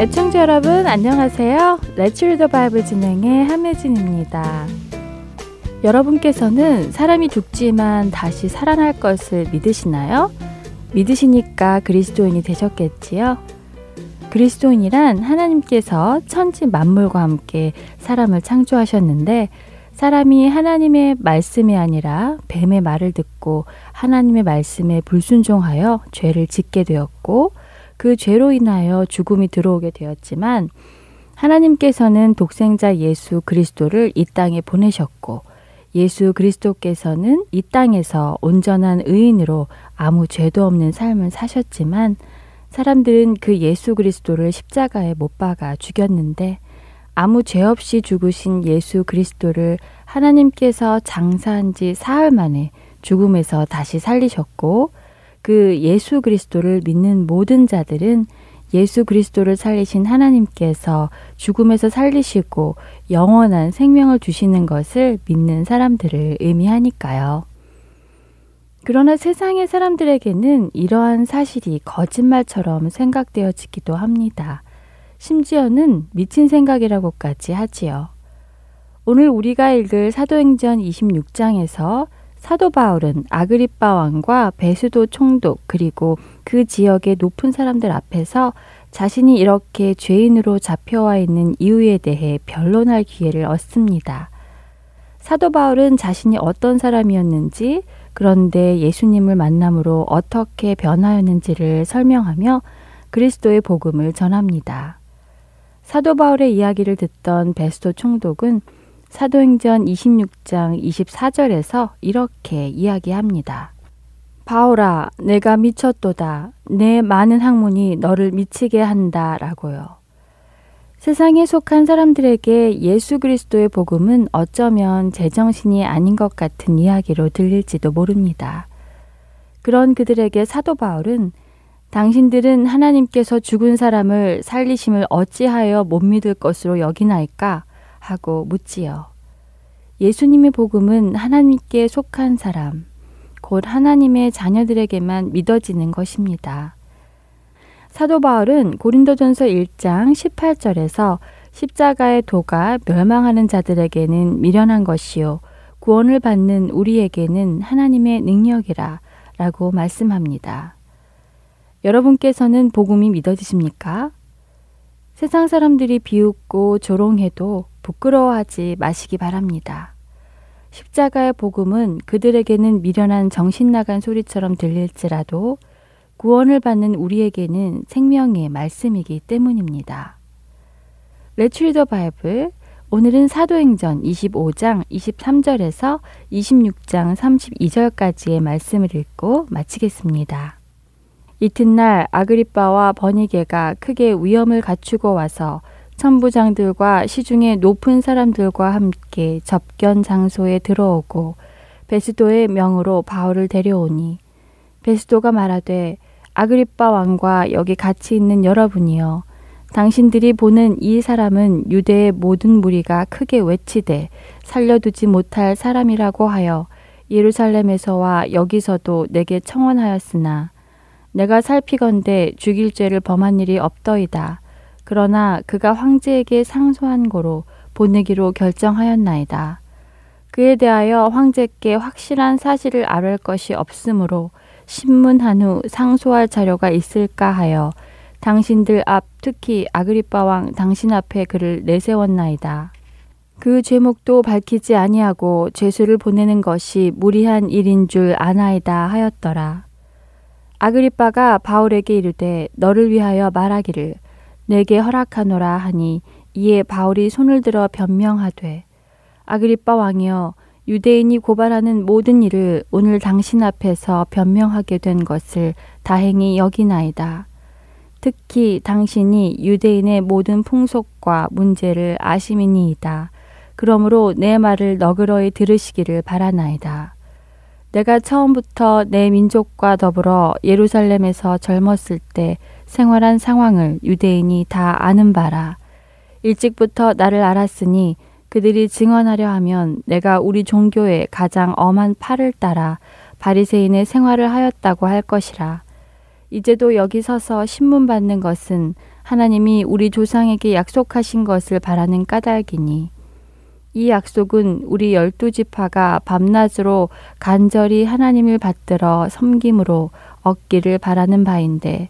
애청자 여러분 안녕하세요. Let's Bible 진행의 함혜진입니다. 여러분께서는 사람이 죽지만 다시 살아날 것을 믿으시나요? 믿으시니까 그리스도인이 되셨겠지요? 그리스도인이란 하나님께서 천지 만물과 함께 사람을 창조하셨는데 사람이 하나님의 말씀이 아니라 뱀의 말을 듣고 하나님의 말씀에 불순종하여 죄를 짓게 되었고 그 죄로 인하여 죽음이 들어오게 되었지만 하나님께서는 독생자 예수 그리스도를 이 땅에 보내셨고 예수 그리스도께서는 이 땅에서 온전한 의인으로 아무 죄도 없는 삶을 사셨지만 사람들은 그 예수 그리스도를 십자가에 못 박아 죽였는데 아무 죄 없이 죽으신 예수 그리스도를 하나님께서 장사한 지 사흘 만에 죽음에서 다시 살리셨고 그 예수 그리스도를 믿는 모든 자들은 예수 그리스도를 살리신 하나님께서 죽음에서 살리시고 영원한 생명을 주시는 것을 믿는 사람들을 의미하니까요. 그러나 세상의 사람들에게는 이러한 사실이 거짓말처럼 생각되어지기도 합니다. 심지어는 미친 생각이라고까지 하지요. 오늘 우리가 읽을 사도행전 26장에서 사도 바울은 아그리빠 왕과 베스도 총독 그리고 그 지역의 높은 사람들 앞에서 자신이 이렇게 죄인으로 잡혀와 있는 이유에 대해 변론할 기회를 얻습니다. 사도 바울은 자신이 어떤 사람이었는지 그런데 예수님을 만남으로 어떻게 변하였는지를 설명하며 그리스도의 복음을 전합니다. 사도 바울의 이야기를 듣던 베스도 총독은 사도행전 26장 24절에서 이렇게 이야기합니다. 바울아, 내가 미쳤도다. 내 많은 학문이 너를 미치게 한다. 라고요. 세상에 속한 사람들에게 예수 그리스도의 복음은 어쩌면 제정신이 아닌 것 같은 이야기로 들릴지도 모릅니다. 그런 그들에게 사도 바울은 당신들은 하나님께서 죽은 사람을 살리심을 어찌하여 못 믿을 것으로 여기나이까? 하고 묻지요. 예수님의 복음은 하나님께 속한 사람, 곧 하나님의 자녀들에게만 믿어지는 것입니다. 사도 바울은 고린도전서 1장 18절에서 십자가의 도가 멸망하는 자들에게는 미련한 것이요 구원을 받는 우리에게는 하나님의 능력이라 라고 말씀합니다. 여러분께서는 복음이 믿어지십니까? 세상 사람들이 비웃고 조롱해도 부끄러워하지 마시기 바랍니다. 십자가의 복음은 그들에게는 미련한 정신 나간 소리처럼 들릴지라도 구원을 받는 우리에게는 생명의 말씀이기 때문입니다. 레츄리더 바이블 오늘은 사도행전 25장 23절에서 26장 32절까지의 말씀을 읽고 마치겠습니다. 이튿날 아그리빠와 버니게가 크게 위험을 갖추고 와서 천부장들과 시중의 높은 사람들과 함께 접견 장소에 들어오고 베스도의 명으로 바울을 데려오니 베스도가 말하되 아그리빠 왕과 여기 같이 있는 여러분이여 당신들이 보는 이 사람은 유대의 모든 무리가 크게 외치되 살려두지 못할 사람이라고 하여 예루살렘에서와 여기서도 내게 청원하였으나 내가 살피건대 죽일 죄를 범한 일이 없더이다. 그러나 그가 황제에게 상소한 고로 보내기로 결정하였나이다. 그에 대하여 황제께 확실한 사실을 아뢰 것이 없으므로 신문한 후 상소할 자료가 있을까 하여 당신들 앞 특히 아그리빠 왕 당신 앞에 그를 내세웠나이다. 그 죄목도 밝히지 아니하고 죄수를 보내는 것이 무리한 일인 줄 아나이다 하였더라. 아그리빠가 바울에게 이르되 너를 위하여 말하기를 내게 허락하노라 하니 이에 바울이 손을 들어 변명하되 아그리빠 왕이여 유대인이 고발하는 모든 일을 오늘 당신 앞에서 변명하게 된 것을 다행히 여기나이다. 특히 당신이 유대인의 모든 풍속과 문제를 아시미니이다. 그러므로 내 말을 너그러이 들으시기를 바라나이다. 내가 처음부터 내 민족과 더불어 예루살렘에서 젊었을 때 생활한 상황을 유대인이 다 아는 바라. 일찍부터 나를 알았으니 그들이 증언하려 하면 내가 우리 종교의 가장 엄한 팔을 따라 바리새인의 생활을 하였다고 할 것이라. 이제도 여기 서서 신문 받는 것은 하나님이 우리 조상에게 약속하신 것을 바라는 까닭이니 이 약속은 우리 열두 지파가 밤낮으로 간절히 하나님을 받들어 섬김으로 얻기를 바라는 바인데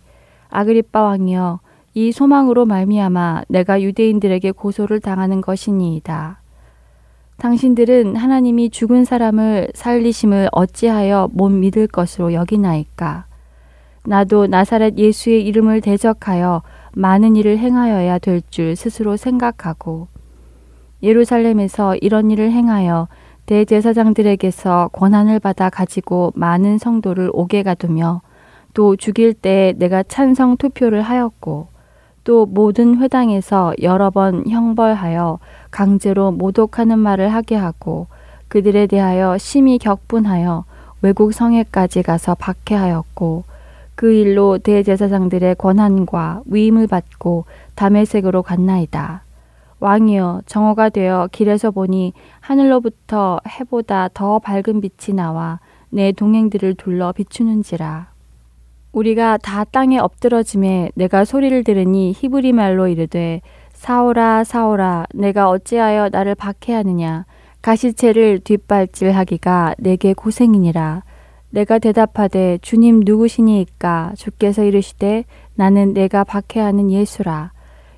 아그리빠 왕이여 이 소망으로 말미암아 내가 유대인들에게 고소를 당하는 것이니이다. 당신들은 하나님이 죽은 사람을 살리심을 어찌하여 못 믿을 것으로 여기나이까? 나도 나사렛 예수의 이름을 대적하여 많은 일을 행하여야 될 줄 스스로 생각하고 예루살렘에서 이런 일을 행하여 대제사장들에게서 권한을 받아 가지고 많은 성도를 오게 가두며 또 죽일 때 내가 찬성 투표를 하였고 또 모든 회당에서 여러 번 형벌하여 강제로 모독하는 말을 하게 하고 그들에 대하여 심히 격분하여 외국 성에까지 가서 박해하였고 그 일로 대제사장들의 권한과 위임을 받고 담의색으로 갔나이다. 왕이여 정오가 되어 길에서 보니 하늘로부터 해보다 더 밝은 빛이 나와 내 동행들을 둘러 비추는지라. 우리가 다 땅에 엎드러짐에 내가 소리를 들으니 히브리 말로 이르되 사오라 사오라 내가 어찌하여 나를 박해하느냐? 가시채를 뒷발질하기가 내게 고생이니라. 내가 대답하되 주님 누구시니이까? 주께서 이르시되 나는 내가 박해하는 예수라.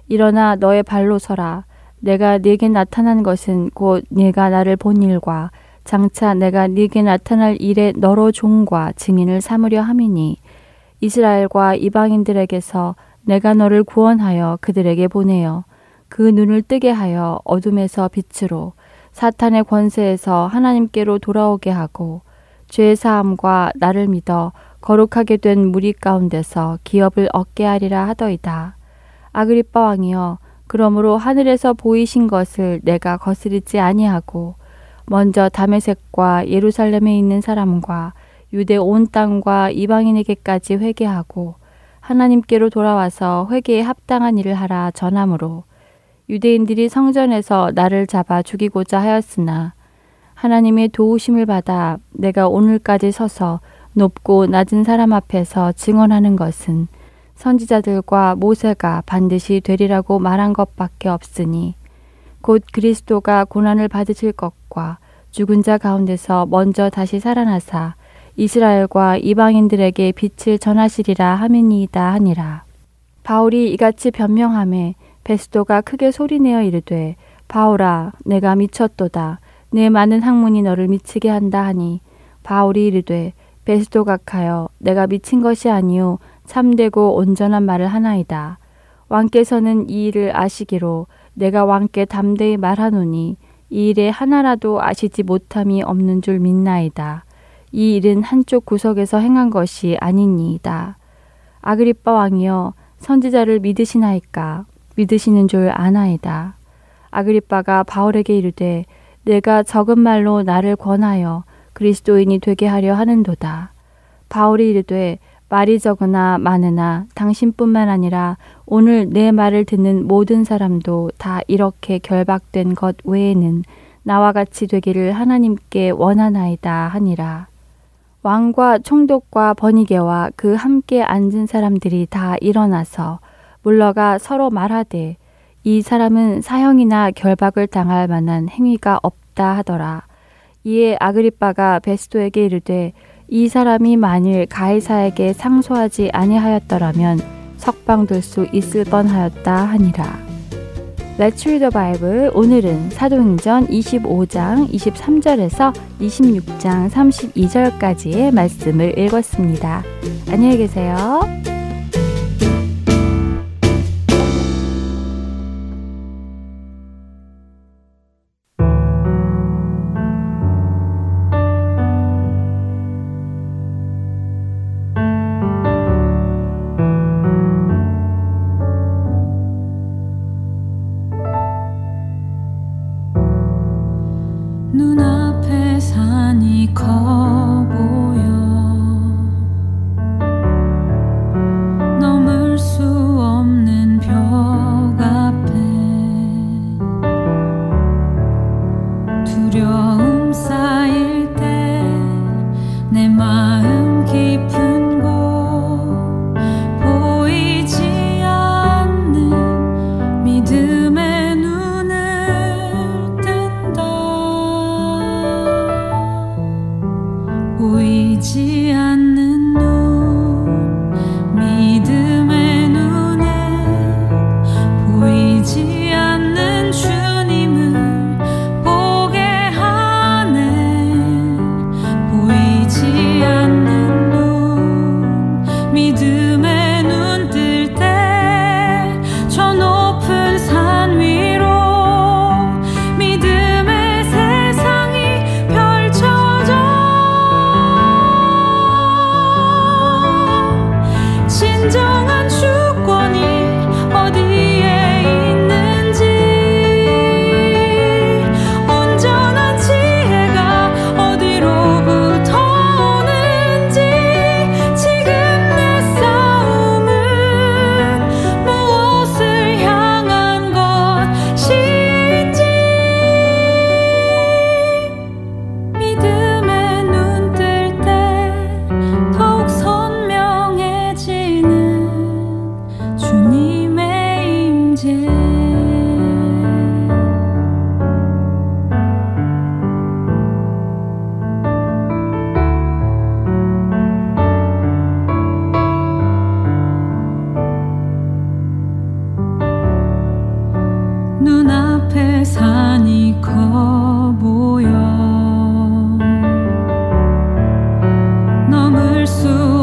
일어나 너의 발로 서라 내가 네게 나타난 것은 곧 네가 나를 본 일과 장차 내가 네게 나타날 일에 너로 종과 증인을 삼으려 함이니 이스라엘과 이방인들에게서 내가 너를 구원하여 그들에게 보내어 그 눈을 뜨게 하여 어둠에서 빛으로 사탄의 권세에서 하나님께로 돌아오게 하고 죄 사함과 나를 믿어 거룩하게 된 무리 가운데서 기업을 얻게 하리라 하더이다. 아그리빠 왕이여 그러므로 하늘에서 보이신 것을 내가 거스르지 아니하고 먼저 다메섹과 예루살렘에 있는 사람과 유대 온 땅과 이방인에게까지 회개하고 하나님께로 돌아와서 회개에 합당한 일을 하라 전함으로 유대인들이 성전에서 나를 잡아 죽이고자 하였으나 하나님의 도우심을 받아 내가 오늘까지 서서 높고 낮은 사람 앞에서 증언하는 것은 선지자들과 모세가 반드시 되리라고 말한 것밖에 없으니 곧 그리스도가 고난을 받으실 것과 죽은 자 가운데서 먼저 다시 살아나사 이스라엘과 이방인들에게 빛을 전하시리라 하미니이다 하니라. 바울이 이같이 변명함에 베스도가 크게 소리내어 이르되 바울아 내가 미쳤도다. 내 많은 학문이 너를 미치게 한다 하니. 바울이 이르되 베스도 각하여 내가 미친 것이 아니요 참되고 온전한 말을 하나이다. 왕께서는 이 일을 아시기로 내가 왕께 담대히 말하노니 이 일에 하나라도 아시지 못함이 없는 줄 믿나이다. 이 일은 한쪽 구석에서 행한 것이 아니니이다. 아그리빠 왕이여 선지자를 믿으시나이까 믿으시는 줄 아나이다. 아그리빠가 바울에게 이르되 내가 적은 말로 나를 권하여 그리스도인이 되게 하려 하는도다. 바울이 이르되 말이 적으나 많으나 당신뿐만 아니라 오늘 내 말을 듣는 모든 사람도 다 이렇게 결박된 것 외에는 나와 같이 되기를 하나님께 원하나이다 하니라. 왕과 총독과 번이게와 그 함께 앉은 사람들이 다 일어나서 물러가 서로 말하되 이 사람은 사형이나 결박을 당할 만한 행위가 없다 하더라. 이에 아그리빠가 베스도에게 이르되 이 사람이 만일 가이사에게 상소하지 아니하였더라면 석방될 수 있을 뻔하였다 하니라. Let's read the Bible. 오늘은 사도행전 25장 23절에서 26장 32절까지의 말씀을 읽었습니다. 안녕히 계세요. pursue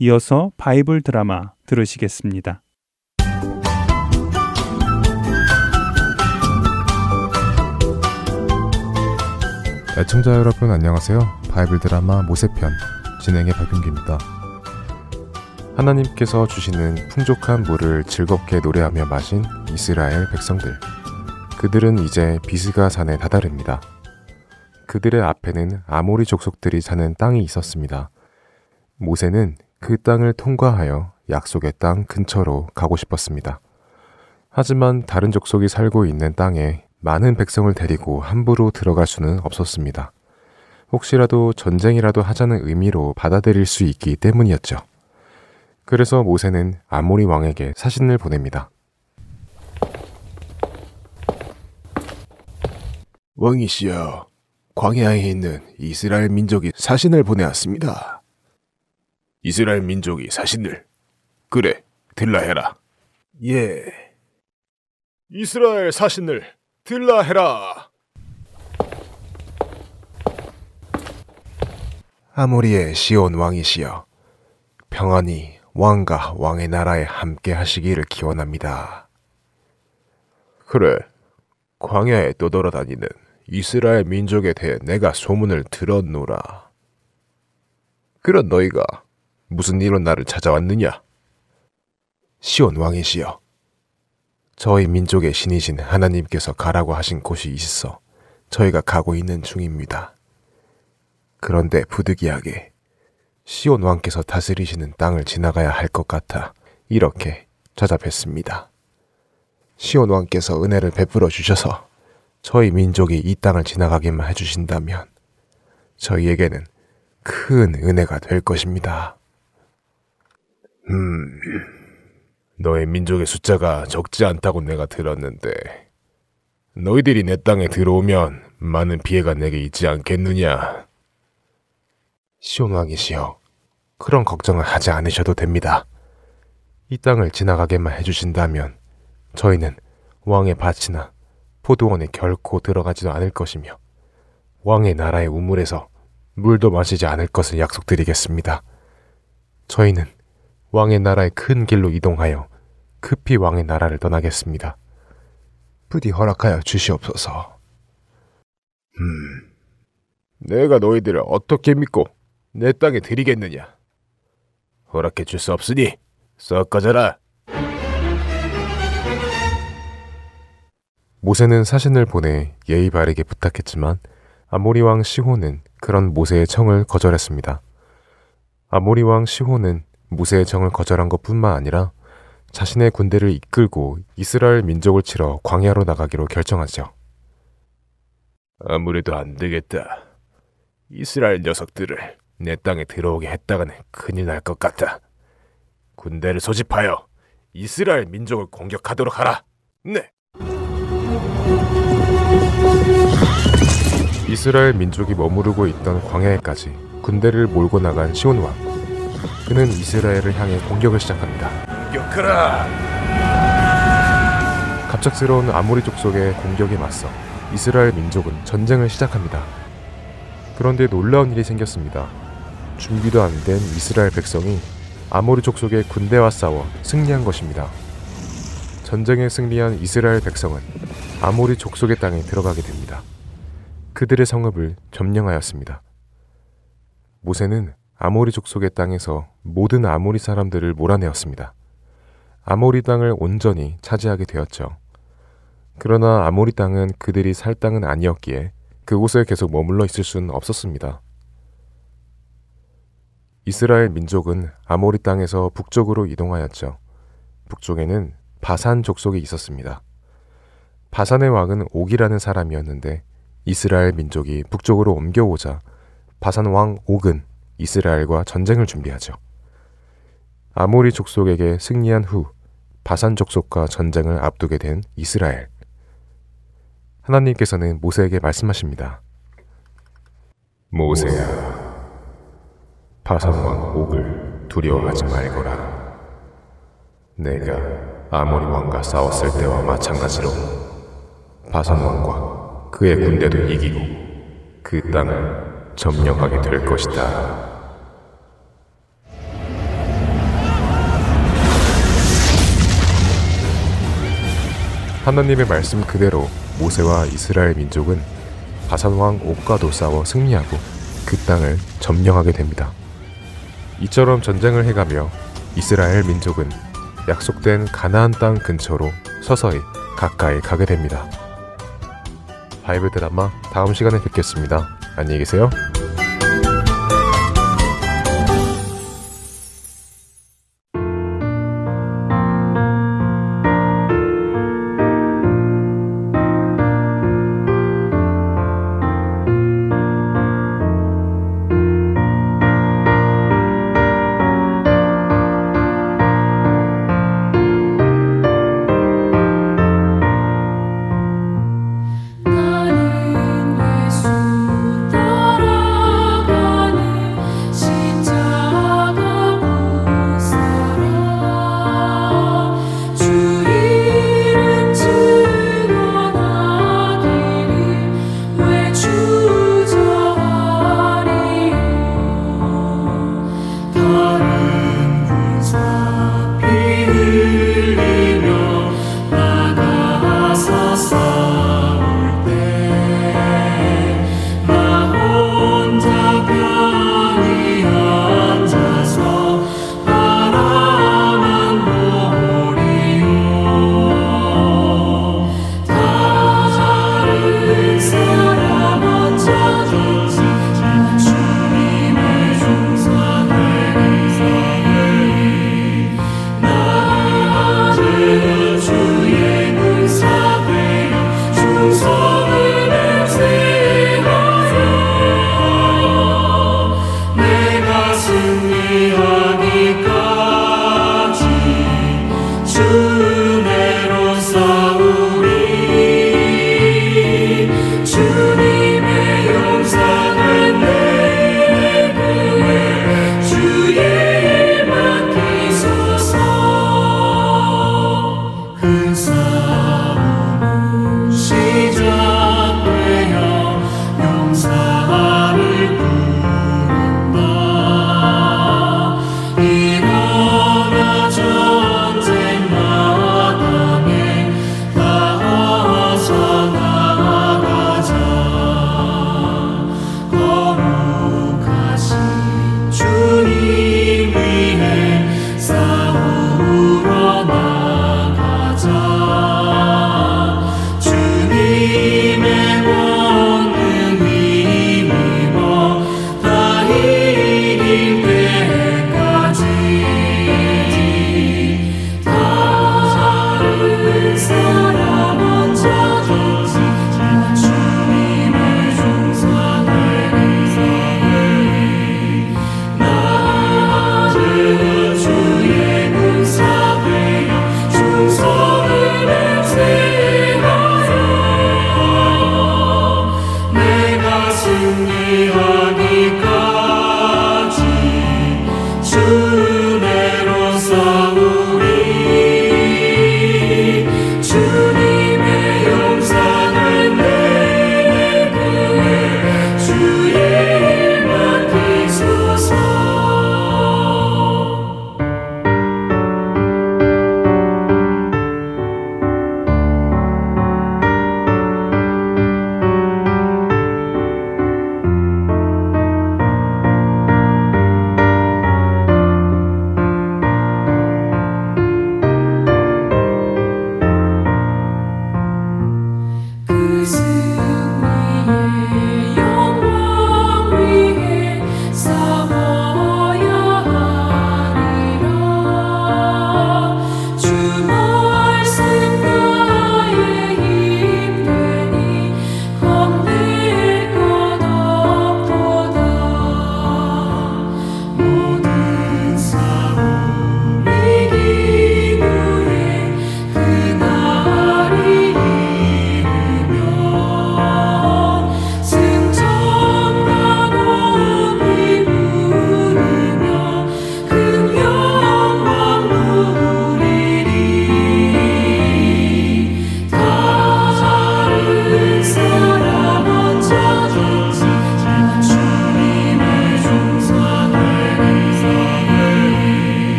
이어서 바이블 드라마 들으시겠습니다. 애청자 여러분 안녕하세요. 바이블 드라마 모세편 진행의 박윤기입니다. 하나님께서 주시는 풍족한 물을 즐겁게 노래하며 마신 이스라엘 백성들. 그들은 이제 비스가 산에 다다릅니다. 그들의 앞에는 아모리 족속들이 사는 땅이 있었습니다. 모세는 그 땅을 통과하여 약속의 땅 근처로 가고 싶었습니다. 하지만 다른 족속이 살고 있는 땅에 많은 백성을 데리고 함부로 들어갈 수는 없었습니다. 혹시라도 전쟁이라도 하자는 의미로 받아들일 수 있기 때문이었죠. 그래서 모세는 아모리 왕에게 사신을 보냅니다. 왕이시여, 광야에 있는 이스라엘 민족이 사신을 보내왔습니다. 이스라엘 민족이 사신들. 그래, 들라 해라. 예. 이스라엘 사신들, 들라 해라. 아모리의 시온 왕이시여, 평안히 왕과 왕의 나라에 함께 하시기를 기원합니다. 그래, 광야에 떠돌아다니는 이스라엘 민족에 대해 내가 소문을 들었노라. 그런 너희가 무슨 일로 나를 찾아왔느냐? 시온 왕이시여, 저희 민족의 신이신 하나님께서 가라고 하신 곳이 있어 저희가 가고 있는 중입니다. 그런데 부득이하게 시온 왕께서 다스리시는 땅을 지나가야 할 것 같아 이렇게 찾아뵙습니다. 시온 왕께서 은혜를 베풀어 주셔서 저희 민족이 이 땅을 지나가게만 해주신다면 저희에게는 큰 은혜가 될 것입니다. 음, 너의 민족의 숫자가 적지 않다고 내가 들었는데 너희들이 내 땅에 들어오면 많은 피해가 내게 있지 않겠느냐? 시온왕이시여, 그런 걱정을 하지 않으셔도 됩니다. 이 땅을 지나가게만 해주신다면 저희는 왕의 밭이나 포도원에 결코 들어가지도 않을 것이며 왕의 나라의 우물에서 물도 마시지 않을 것을 약속드리겠습니다. 저희는 왕의 나라의 큰 길로 이동하여 급히 왕의 나라를 떠나겠습니다. 부디 허락하여 주시옵소서. 음, 내가 너희들을 어떻게 믿고 내 땅에 들이겠느냐? 허락해 줄 수 없으니 썩 꺼져라. 모세는 사신을 보내 예의 바르게 부탁했지만 아모리 왕 시호는 그런 모세의 청을 거절했습니다. 아모리 왕 시호는 모세의 청을 거절한 것뿐만 아니라 자신의 군대를 이끌고 이스라엘 민족을 치러 광야로 나가기로 결정하죠. 아무래도 안 되겠다. 이스라엘 녀석들을 내 땅에 들어오게 했다가는 큰일 날 것 같다. 군대를 소집하여 이스라엘 민족을 공격하도록 하라. 네. 이스라엘 민족이 머무르고 있던 광야에까지 군대를 몰고 나간 시온 왕. 그는 이스라엘을 향해 공격을 시작합니다. 공격하라! 갑작스러운 아모리 족속의 공격에 맞서 이스라엘 민족은 전쟁을 시작합니다. 그런데 놀라운 일이 생겼습니다. 준비도 안 된 이스라엘 백성이 아모리 족속의 군대와 싸워 승리한 것입니다. 전쟁에 승리한 이스라엘 백성은 아모리 족속의 땅에 들어가게 됩니다. 그들의 성읍을 점령하였습니다. 모세는 아모리 족속의 땅에서 모든 아모리 사람들을 몰아내었습니다. 아모리 땅을 온전히 차지하게 되었죠. 그러나 아모리 땅은 그들이 살 땅은 아니었기에 그곳에 계속 머물러 있을 수는 없었습니다. 이스라엘 민족은 아모리 땅에서 북쪽으로 이동하였죠. 북쪽에는 바산 족속이 있었습니다. 바산의 왕은 옥이라는 사람이었는데 이스라엘 민족이 북쪽으로 옮겨오자 바산 왕 옥은 이스라엘과 전쟁을 준비하죠. 아모리 족속에게 승리한 후 바산 족속과 전쟁을 앞두게 된 이스라엘. 하나님께서는 모세에게 말씀하십니다. 모세야, 바산 왕 옥을 두려워하지 말거라. 내가 아모리 왕과 싸웠을 때와 마찬가지로 바산 왕과 그의 군대도 이기고 그 땅을 점령하게 될 것이다. 하나님의 말씀 그대로 모세와 이스라엘 민족은 바산 왕 옥과도 싸워 승리하고 그 땅을 점령하게 됩니다. 이처럼 전쟁을 해가며 이스라엘 민족은 약속된 가나안 땅 근처로 서서히 가까이 가게 됩니다. 바이블 드라마 다음 시간에 뵙겠습니다. 안녕히 계세요.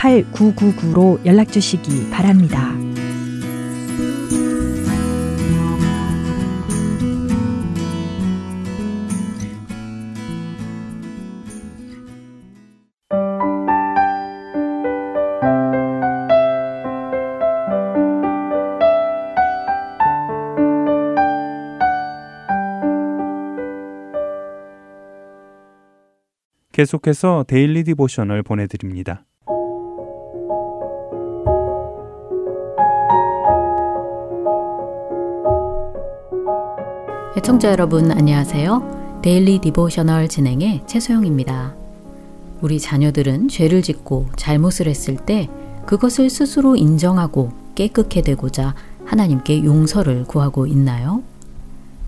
8999로 연락 주시기 바랍니다. 계속해서 Daily Devotional 보내드립니다. 애청자 여러분 안녕하세요. Daily Devotional 진행의 최소영입니다. 우리 자녀들은 죄를 짓고 잘못을 했을 때 그것을 스스로 인정하고 깨끗해 되고자 하나님께 용서를 구하고 있나요?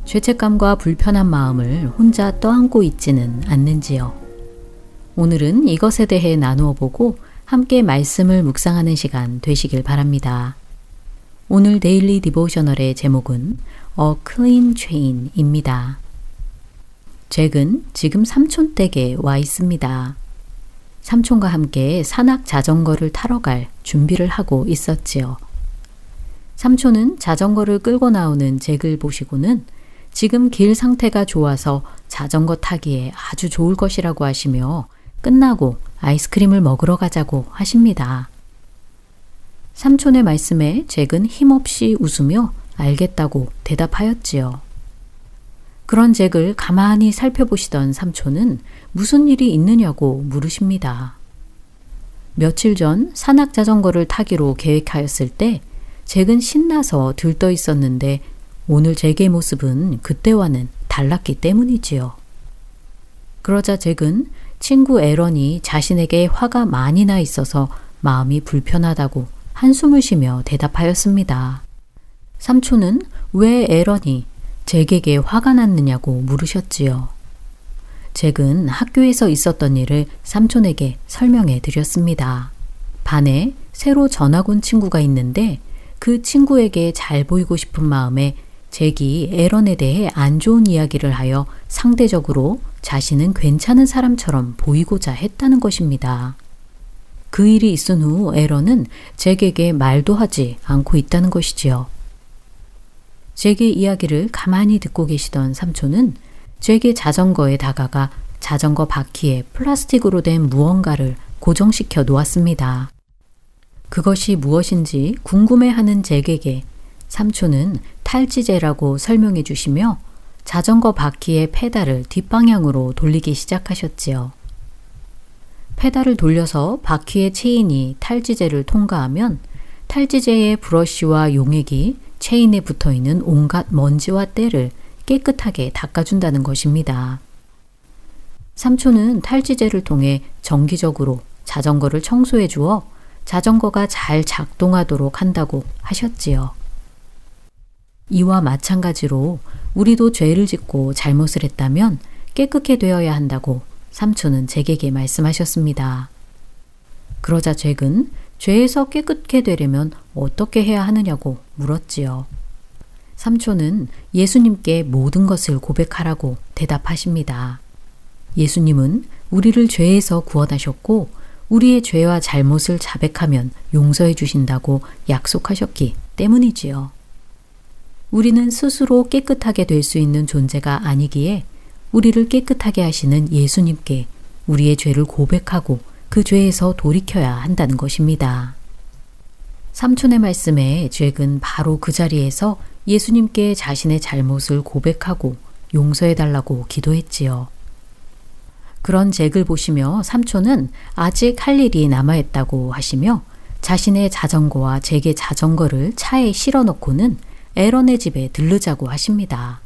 죄책감과 불편한 마음을 혼자 떠안고 있지는 않는지요. 오늘은 이것에 대해 나누어 보고 함께 말씀을 묵상하는 시간 되시길 바랍니다. 오늘 Daily Devotional의 제목은 A Clean Chain입니다. 잭은 지금 삼촌 댁에 와 있습니다. 삼촌과 함께 산악 자전거를 타러 갈 준비를 하고 있었지요. 삼촌은 자전거를 끌고 나오는 잭을 보시고는 지금 길 상태가 좋아서 자전거 타기에 아주 좋을 것이라고 하시며 끝나고 아이스크림을 먹으러 가자고 하십니다. 삼촌의 말씀에 잭은 힘없이 웃으며 알겠다고 대답하였지요. 그런 잭을 가만히 살펴보시던 삼촌은 무슨 일이 있느냐고 물으십니다. 며칠 전 산악 자전거를 타기로 계획하였을 때 잭은 신나서 들떠 있었는데 오늘 잭의 모습은 그때와는 달랐기 때문이지요. 그러자 잭은 친구 에런이 자신에게 화가 많이 나 있어서 마음이 불편하다고 한숨을 쉬며 대답하였습니다. 삼촌은 왜 에런이 잭에게 화가 났느냐고 물으셨지요. 잭은 학교에서 있었던 일을 삼촌에게 설명해 드렸습니다. 반에 새로 전학 온 친구가 있는데 그 친구에게 잘 보이고 싶은 마음에 잭이 에런에 대해 안 좋은 이야기를 하여 상대적으로 자신은 괜찮은 사람처럼 보이고자 했다는 것입니다. 그 일이 있은 후 에런은 잭에게 말도 하지 않고 있다는 것이지요. 잭의 이야기를 가만히 듣고 계시던 삼촌은 잭의 자전거에 다가가 자전거 바퀴에 플라스틱으로 된 무언가를 고정시켜 놓았습니다. 그것이 무엇인지 궁금해하는 잭에게 삼촌은 탈지제라고 설명해 주시며 자전거 바퀴의 페달을 뒷방향으로 돌리기 시작하셨지요. 페달을 돌려서 바퀴의 체인이 탈지제를 통과하면 탈지제의 브러쉬와 용액이 체인에 붙어 있는 온갖 먼지와 때를 깨끗하게 닦아준다는 것입니다. 삼촌은 탈지제를 통해 정기적으로 자전거를 청소해 주어 자전거가 잘 작동하도록 한다고 하셨지요. 이와 마찬가지로 우리도 죄를 짓고 잘못을 했다면 깨끗해 되어야 한다고 삼촌은 잭에게 말씀하셨습니다. 그러자 잭은 죄에서 깨끗게 되려면 어떻게 해야 하느냐고 물었지요. 삼촌은 예수님께 모든 것을 고백하라고 대답하십니다. 예수님은 우리를 죄에서 구원하셨고 우리의 죄와 잘못을 자백하면 용서해 주신다고 약속하셨기 때문이지요. 우리는 스스로 깨끗하게 될 수 있는 존재가 아니기에 우리를 깨끗하게 하시는 예수님께 우리의 죄를 고백하고 그 죄에서 돌이켜야 한다는 것입니다. 삼촌의 말씀에 잭은 바로 그 자리에서 예수님께 자신의 잘못을 고백하고 용서해 달라고 기도했지요. 그런 잭을 보시며 삼촌은 아직 할 일이 남아있다고 하시며 자신의 자전거와 잭의 자전거를 차에 실어 놓고는 에런의 집에 들르자고 하십니다.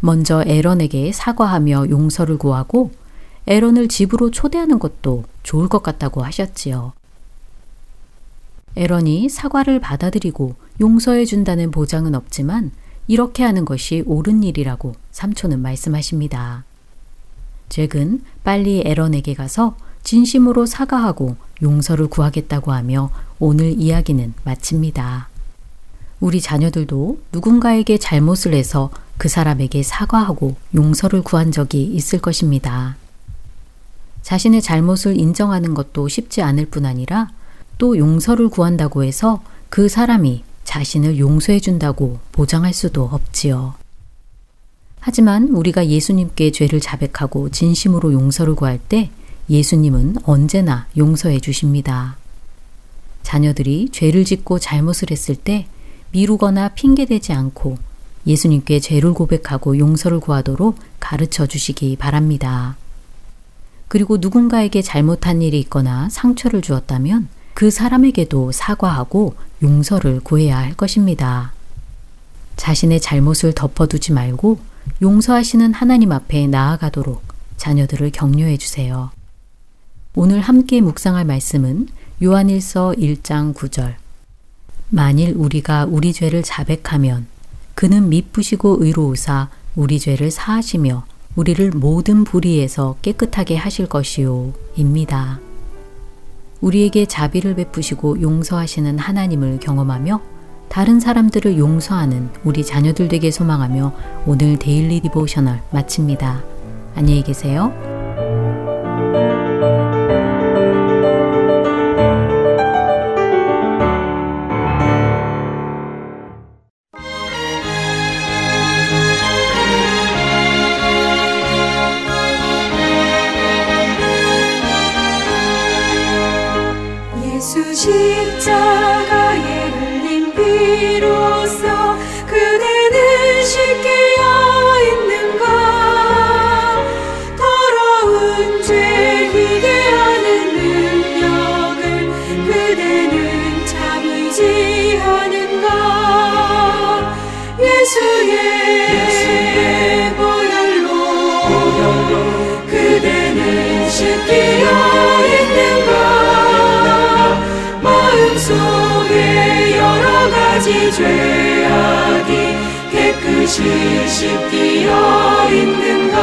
먼저 에런에게 사과하며 용서를 구하고 에런을 집으로 초대하는 것도 좋을 것 같다고 하셨지요. 에런이 사과를 받아들이고 용서해 준다는 보장은 없지만 이렇게 하는 것이 옳은 일이라고 삼촌은 말씀하십니다. 잭은 빨리 에런에게 가서 진심으로 사과하고 용서를 구하겠다고 하며 오늘 이야기는 마칩니다. 우리 자녀들도 누군가에게 잘못을 해서 그 사람에게 사과하고 용서를 구한 적이 있을 것입니다. 자신의 잘못을 인정하는 것도 쉽지 않을 뿐 아니라 또 용서를 구한다고 해서 그 사람이 자신을 용서해 준다고 보장할 수도 없지요. 하지만 우리가 예수님께 죄를 자백하고 진심으로 용서를 구할 때 예수님은 언제나 용서해 주십니다. 자녀들이 죄를 짓고 잘못을 했을 때 미루거나 핑계대지 않고 예수님께 죄를 고백하고 용서를 구하도록 가르쳐 주시기 바랍니다. 그리고 누군가에게 잘못한 일이 있거나 상처를 주었다면 그 사람에게도 사과하고 용서를 구해야 할 것입니다. 자신의 잘못을 덮어두지 말고 용서하시는 하나님 앞에 나아가도록 자녀들을 격려해 주세요. 오늘 함께 묵상할 말씀은 요한일서 1장 9절. 만일 우리가 우리 죄를 자백하면 그는 미쁘시고 의로우사 우리 죄를 사하시며 우리를 모든 불의에서 깨끗하게 하실 것이요. 입니다. 우리에게 자비를 베푸시고 용서하시는 하나님을 경험하며 다른 사람들을 용서하는 우리 자녀들 되게 소망하며 오늘 Daily Devotional 마칩니다. 안녕히 계세요. 깨끗이 씻기어 있는가?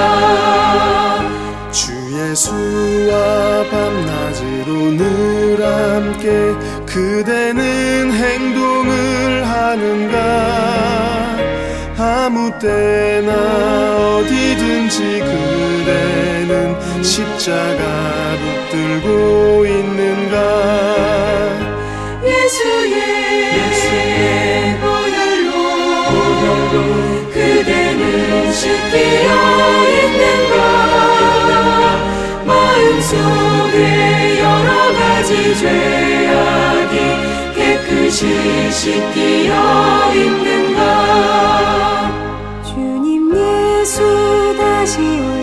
주 예수와 밤낮으로 늘 함께 그대는 행동을 하는가? 아무 때나 어디든지 그대는 십자가 붙들고 있는가 그대는 씻기어 있는가? 마음속에 여러 가지 죄악이 깨끗이 씻기어 있는가? 주님 예수 다시 올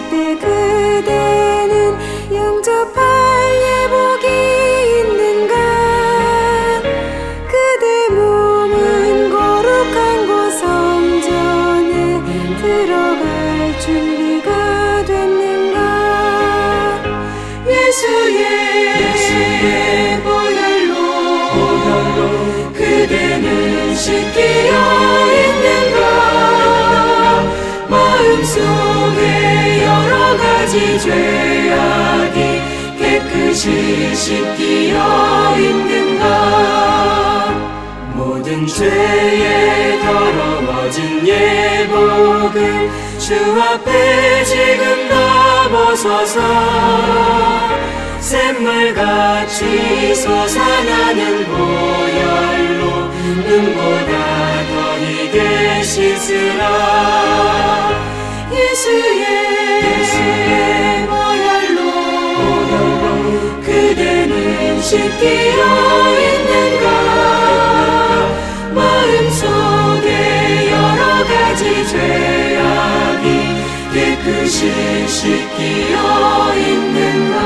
죄악이 깨끗이 씻기어 있는가? 모든 죄에 더러워진 예복을 주 앞에 지금 다 벗어서 샘물같이 솟아나는 보혈로 눈보다 더 희게 씻으라 예수의, 예수의 보혈로, 보혈로 그대는 씻기어 있는가 마음속에 여러 가지 죄악이 깨끗이 씻기어 있는가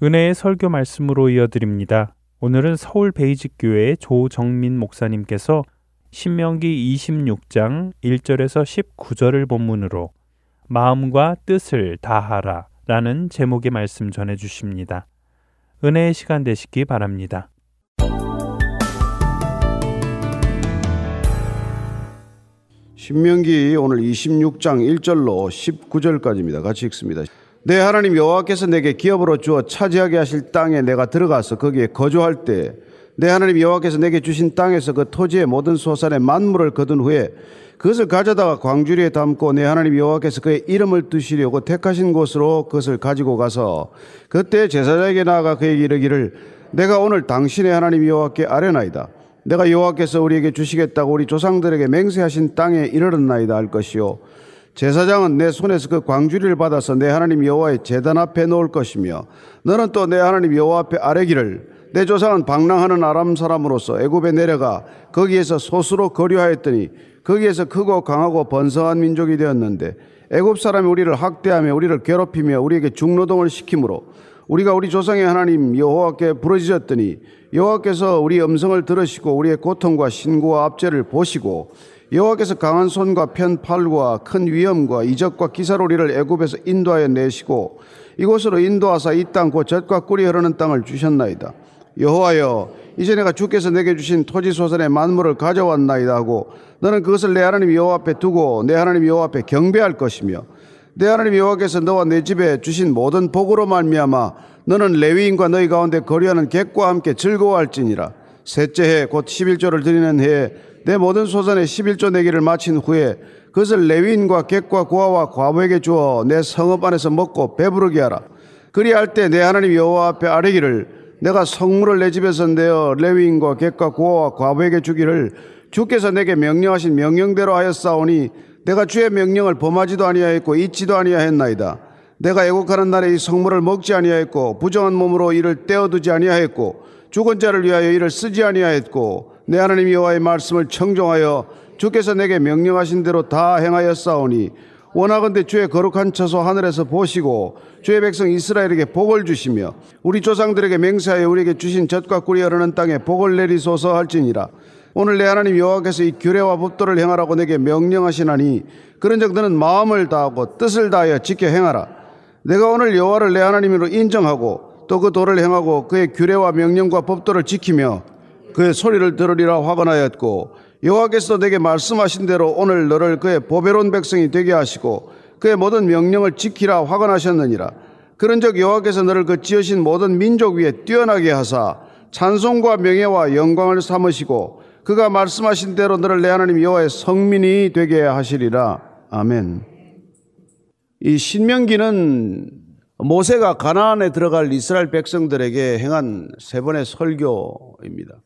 은혜의 설교 말씀으로 이어드립니다. 오늘은 서울 베이직 교회 조정민 목사님께서 신명기 26장 1절에서 19절을 본문으로 마음과 뜻을 다하라 라는 제목의 말씀 전해 주십니다. 은혜의 시간 되시기 바랍니다. 신명기 오늘 26장 1절로 19절까지입니다. 같이 읽습니다. 내 하나님 여호와께서 내게 기업으로 주어 차지하게 하실 땅에 내가 들어가서 거기에 거주할 때 내 하나님 여호와께서 내게 주신 땅에서 그 토지의 모든 소산의 만물을 거둔 후에 그것을 가져다가 광주리에 담고 내 하나님 여호와께서 그의 이름을 두시려고 택하신 곳으로 그것을 가지고 가서 그때 제사장에게 나아가 그에게 이르기를 내가 오늘 당신의 하나님 여호와께 아뢰나이다. 내가 여호와께서 우리에게 주시겠다고 우리 조상들에게 맹세하신 땅에 이르렀나이다 할 것이요 제사장은 내 손에서 그 광주리를 받아서 내 하나님 여호와의 제단 앞에 놓을 것이며 너는 또 내 하나님 여호와 앞에 아뢰기를 내 조상은 방랑하는 아람 사람으로서 애굽에 내려가 거기에서 소수로 거류하였더니 거기에서 크고 강하고 번성한 민족이 되었는데 애굽 사람이 우리를 학대하며 우리를 괴롭히며 우리에게 중노동을 시키므로 우리가 우리 조상의 하나님 여호와께 부르짖었더니 여호와께서 우리 음성을 들으시고 우리의 고통과 신고와 압제를 보시고 여호와께서 강한 손과 편 팔과 큰 위엄과 이적과 기사로 우리를 애굽에서 인도하여 내시고 이곳으로 인도하사 이 땅 곧 젖과 꿀이 흐르는 땅을 주셨나이다. 여호와여 이제 내가 주께서 내게 주신 토지 소산의 만물을 가져왔나이다 하고 너는 그것을 내 하나님 여호와 앞에 두고 내 하나님 여호와 앞에 경배할 것이며 내 하나님 여호와께서 너와 내 집에 주신 모든 복으로 말미암아 너는 레위인과 너희 가운데 거류하는 객과 함께 즐거워할지니라 셋째 해 곧 11조를 드리는 해에 내 모든 소산의 11조 내기를 마친 후에 그것을 레위인과 객과 고아와 과부에게 주어 내 성읍 안에서 먹고 배부르게 하라 그리할 때 내 하나님 여호와 앞에 아뢰기를 내가 성물을 내 집에서 내어 레위인과 객과 고아와 과부에게 주기를 주께서 내게 명령하신 명령대로 하였사오니 내가 주의 명령을 범하지도 아니하였고 잊지도 아니하였나이다. 내가 애국하는 날에 이 성물을 먹지 아니하였고 부정한 몸으로 이를 떼어두지 아니하였고 죽은 자를 위하여 이를 쓰지 아니하였고 내 하나님 여호와의 말씀을 청종하여 주께서 내게 명령하신 대로 다 행하였사오니 원하건대 주의 거룩한 처소 하늘에서 보시고 주의 백성 이스라엘에게 복을 주시며 우리 조상들에게 맹세하여 우리에게 주신 젖과 꿀이 흐르는 땅에 복을 내리소서 할지니라. 오늘 내 하나님 여호와께서 이 규례와 법도를 행하라고 내게 명령하시나니 그런즉 너는 마음을 다하고 뜻을 다하여 지켜 행하라. 내가 오늘 여호와를 내 하나님으로 인정하고 또 그 도를 행하고 그의 규례와 명령과 법도를 지키며 그의 소리를 들으리라 화건하였고 여호와께서 내게 말씀하신 대로 오늘 너를 그의 보배로운 백성이 되게 하시고 그의 모든 명령을 지키라 화건하셨느니라. 그런즉 여호와께서 너를 그 지으신 모든 민족 위에 뛰어나게 하사 찬송과 명예와 영광을 삼으시고 그가 말씀하신 대로 너를 내 하나님 여호와의 성민이 되게 하시리라. 아멘. 이 신명기는 모세가 가나안에 들어갈 이스라엘 백성들에게 행한 세 번의 설교입니다.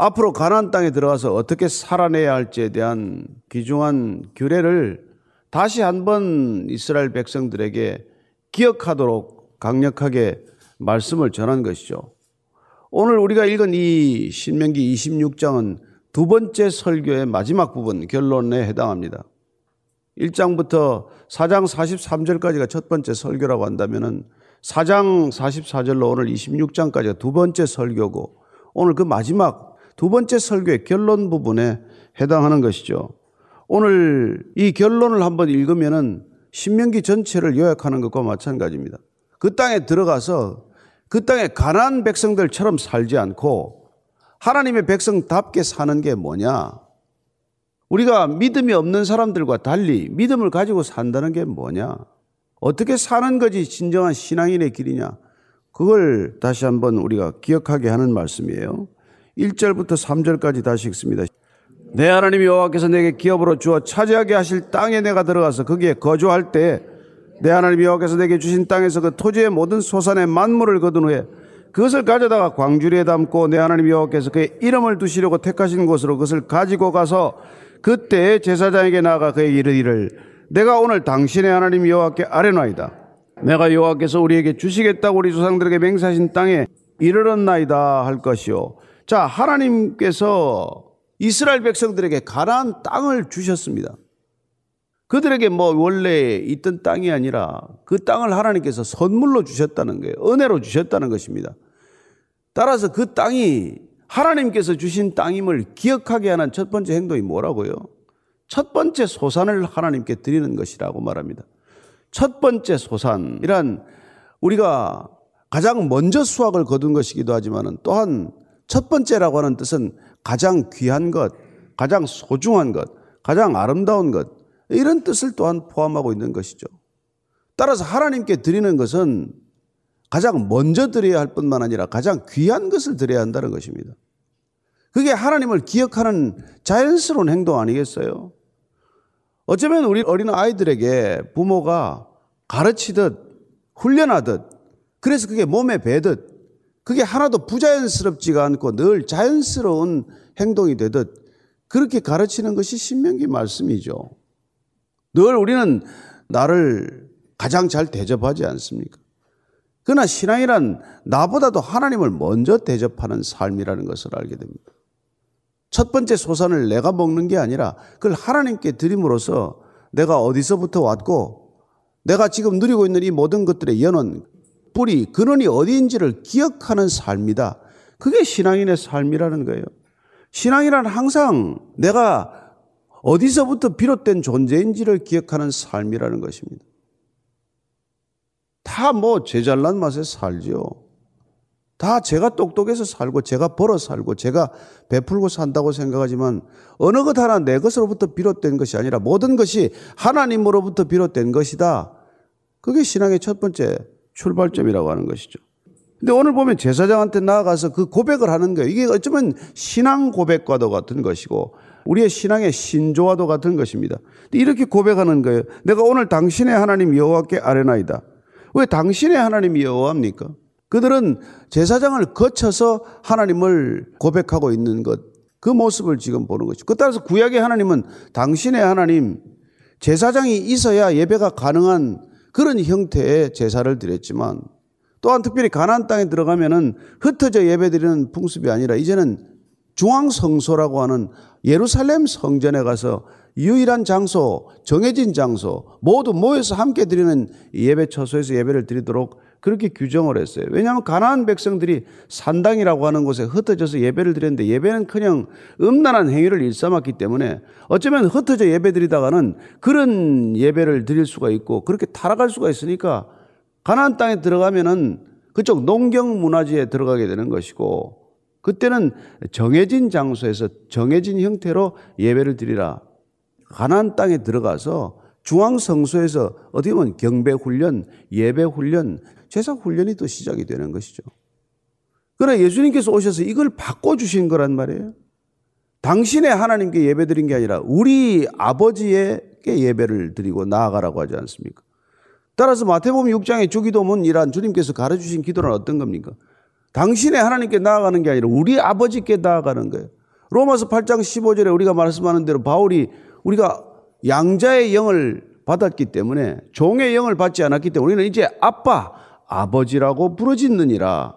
앞으로 가나안 땅에 들어가서 어떻게 살아내야 할지에 대한 귀중한 규례를 다시 한번 이스라엘 백성들에게 기억하도록 강력하게 말씀을 전한 것이죠. 오늘 우리가 읽은 이 신명기 26장은 두 번째 설교의 마지막 부분 결론에 해당합니다. 1장부터 4장 43절까지가 첫 번째 설교라고 한다면은 4장 44절로 오늘 26장까지가 두 번째 설교고 오늘 그 마지막 두 번째 설교의 결론 부분에 해당하는 것이죠. 오늘 이 결론을 한번 읽으면은 신명기 전체를 요약하는 것과 마찬가지입니다. 그 땅에 들어가서 그 땅에 가난 백성들처럼 살지 않고 하나님의 백성답게 사는 게 뭐냐? 우리가 믿음이 없는 사람들과 달리 믿음을 가지고 산다는 게 뭐냐? 어떻게 사는 것이 진정한 신앙인의 길이냐? 그걸 다시 한번 우리가 기억하게 하는 말씀이에요. 1절부터 3절까지 다시 읽습니다. 내 하나님 여호와께서 내게 기업으로 주어 차지하게 하실 땅에 내가 들어가서 거기에 거주할 때내 하나님 여호와께서 내게 주신 땅에서 그 토지의 모든 소산의 만물을 거둔 후에 그것을 가져다가 광주리에 담고 내 하나님 여호와께서 그의 이름을 두시려고 택하신 곳으로 그것을 가지고 가서 그때 제사장에게 나아가 그에게 이르기를 내가 오늘 당신의 하나님 여호와께 아뢰나이다 내가 여호와께서 우리에게 주시겠다고 우리 조상들에게 맹세하신 땅에 이르렀나이다 할 것이요 자, 하나님께서 이스라엘 백성들에게 가나안 땅을 주셨습니다. 그들에게 뭐 원래 있던 땅이 아니라 그 땅을 하나님께서 선물로 주셨다는 거예요. 은혜로 주셨다는 것입니다. 따라서 그 땅이 하나님께서 주신 땅임을 기억하게 하는 첫 번째 행동이 뭐라고요? 첫 번째 소산을 하나님께 드리는 것이라고 말합니다. 첫 번째 소산이란 우리가 가장 먼저 수확을 거둔 것이기도 하지만 또한 첫 번째라고 하는 뜻은 가장 귀한 것, 가장 소중한 것, 가장 아름다운 것, 이런 뜻을 또한 포함하고 있는 것이죠. 따라서 하나님께 드리는 것은 가장 먼저 드려야 할 뿐만 아니라 가장 귀한 것을 드려야 한다는 것입니다. 그게 하나님을 기억하는 자연스러운 행동 아니겠어요? 어쩌면 우리 어린 아이들에게 부모가 가르치듯 훈련하듯 그래서 그게 몸에 배듯 그게 하나도 부자연스럽지가 않고 늘 자연스러운 행동이 되듯 그렇게 가르치는 것이 신명기 말씀이죠. 늘 우리는 나를 가장 잘 대접하지 않습니까? 그러나 신앙이란 나보다도 하나님을 먼저 대접하는 삶이라는 것을 알게 됩니다. 첫 번째 소산을 내가 먹는 게 아니라 그걸 하나님께 드림으로써 내가 어디서부터 왔고 내가 지금 누리고 있는 이 모든 것들의 연원, 뿌리, 근원이 어디인지를 기억하는 삶이다. 그게 신앙인의 삶이라는 거예요. 신앙이란 항상 내가 어디서부터 비롯된 존재인지를 기억하는 삶이라는 것입니다. 다 뭐 제잘난 맛에 살지요. 다 제가 똑똑해서 살고 제가 벌어 살고 제가 베풀고 산다고 생각하지만 어느 것 하나 내 것으로부터 비롯된 것이 아니라 모든 것이 하나님으로부터 비롯된 것이다. 그게 신앙의 첫 번째 출발점이라고 하는 것이죠. 근데 오늘 보면 제사장한테 나아가서 그 고백을 하는 거예요. 이게 어쩌면 신앙 고백과도 같은 것이고 우리의 신앙의 신조와도 같은 것입니다. 이렇게 고백하는 거예요. 내가 오늘 당신의 하나님 여호와께 아뢰나이다. 왜 당신의 하나님 여호와입니까? 그들은 제사장을 거쳐서 하나님을 고백하고 있는 것, 그 모습을 지금 보는 것이죠. 그 따라서 구약의 하나님은 당신의 하나님, 제사장이 있어야 예배가 가능한 그런 형태의 제사를 드렸지만 또한 특별히 가나안 땅에 들어가면은 흩어져 예배드리는 풍습이 아니라 이제는 중앙 성소라고 하는 예루살렘 성전에 가서 유일한 장소, 정해진 장소, 모두 모여서 함께 드리는 예배 처소에서 예배를 드리도록 그렇게 규정을 했어요. 왜냐하면 가나안 백성들이 산당이라고 하는 곳에 흩어져서 예배를 드렸는데 예배는 그냥 음란한 행위를 일삼았기 때문에 어쩌면 흩어져 예배 드리다가는 그런 예배를 드릴 수가 있고 그렇게 타락할 수가 있으니까 가나안 땅에 들어가면은 그쪽 농경 문화지에 들어가게 되는 것이고 그때는 정해진 장소에서 정해진 형태로 예배를 드리라. 가나안 땅에 들어가서 중앙 성소에서 어떻게 보면 경배 훈련, 예배 훈련, 제사 훈련이 또 시작이 되는 것이죠. 그러나 예수님께서 오셔서 이걸 바꿔주신 거란 말이에요. 당신의 하나님께 예배 드린 게 아니라 우리 아버지에게 예배를 드리고 나아가라고 하지 않습니까? 따라서 마태복음 6장의 주기도문이란 주님께서 가르치신 기도는 어떤 겁니까? 당신의 하나님께 나아가는 게 아니라 우리 아버지께 나아가는 거예요. 로마서 8장 15절에 우리가 말씀하는 대로 바울이 우리가 양자의 영을 받았기 때문에 종의 영을 받지 않았기 때문에 우리는 이제 아빠, 아버지라고 부르짖느니라.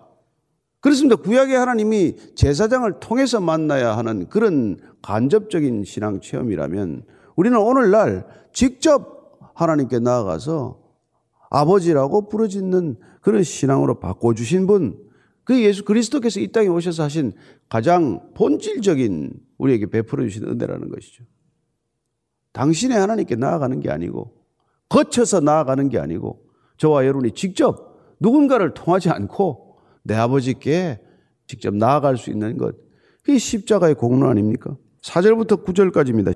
그렇습니다. 구약의 하나님이 제사장을 통해서 만나야 하는 그런 간접적인 신앙 체험이라면 우리는 오늘날 직접 하나님께 나아가서 아버지라고 부르짖는 그런 신앙으로 바꿔주신 분, 그 예수 그리스도께서 이 땅에 오셔서 하신 가장 본질적인 우리에게 베풀어 주신 은혜라는 것이죠. 당신의 하나님께 나아가는 게 아니고 거쳐서 나아가는 게 아니고 저와 여러분이 직접 누군가를 통하지 않고 내 아버지께 직접 나아갈 수 있는 것. 그게 십자가의 공로 아닙니까? 4절부터 9절까지입니다.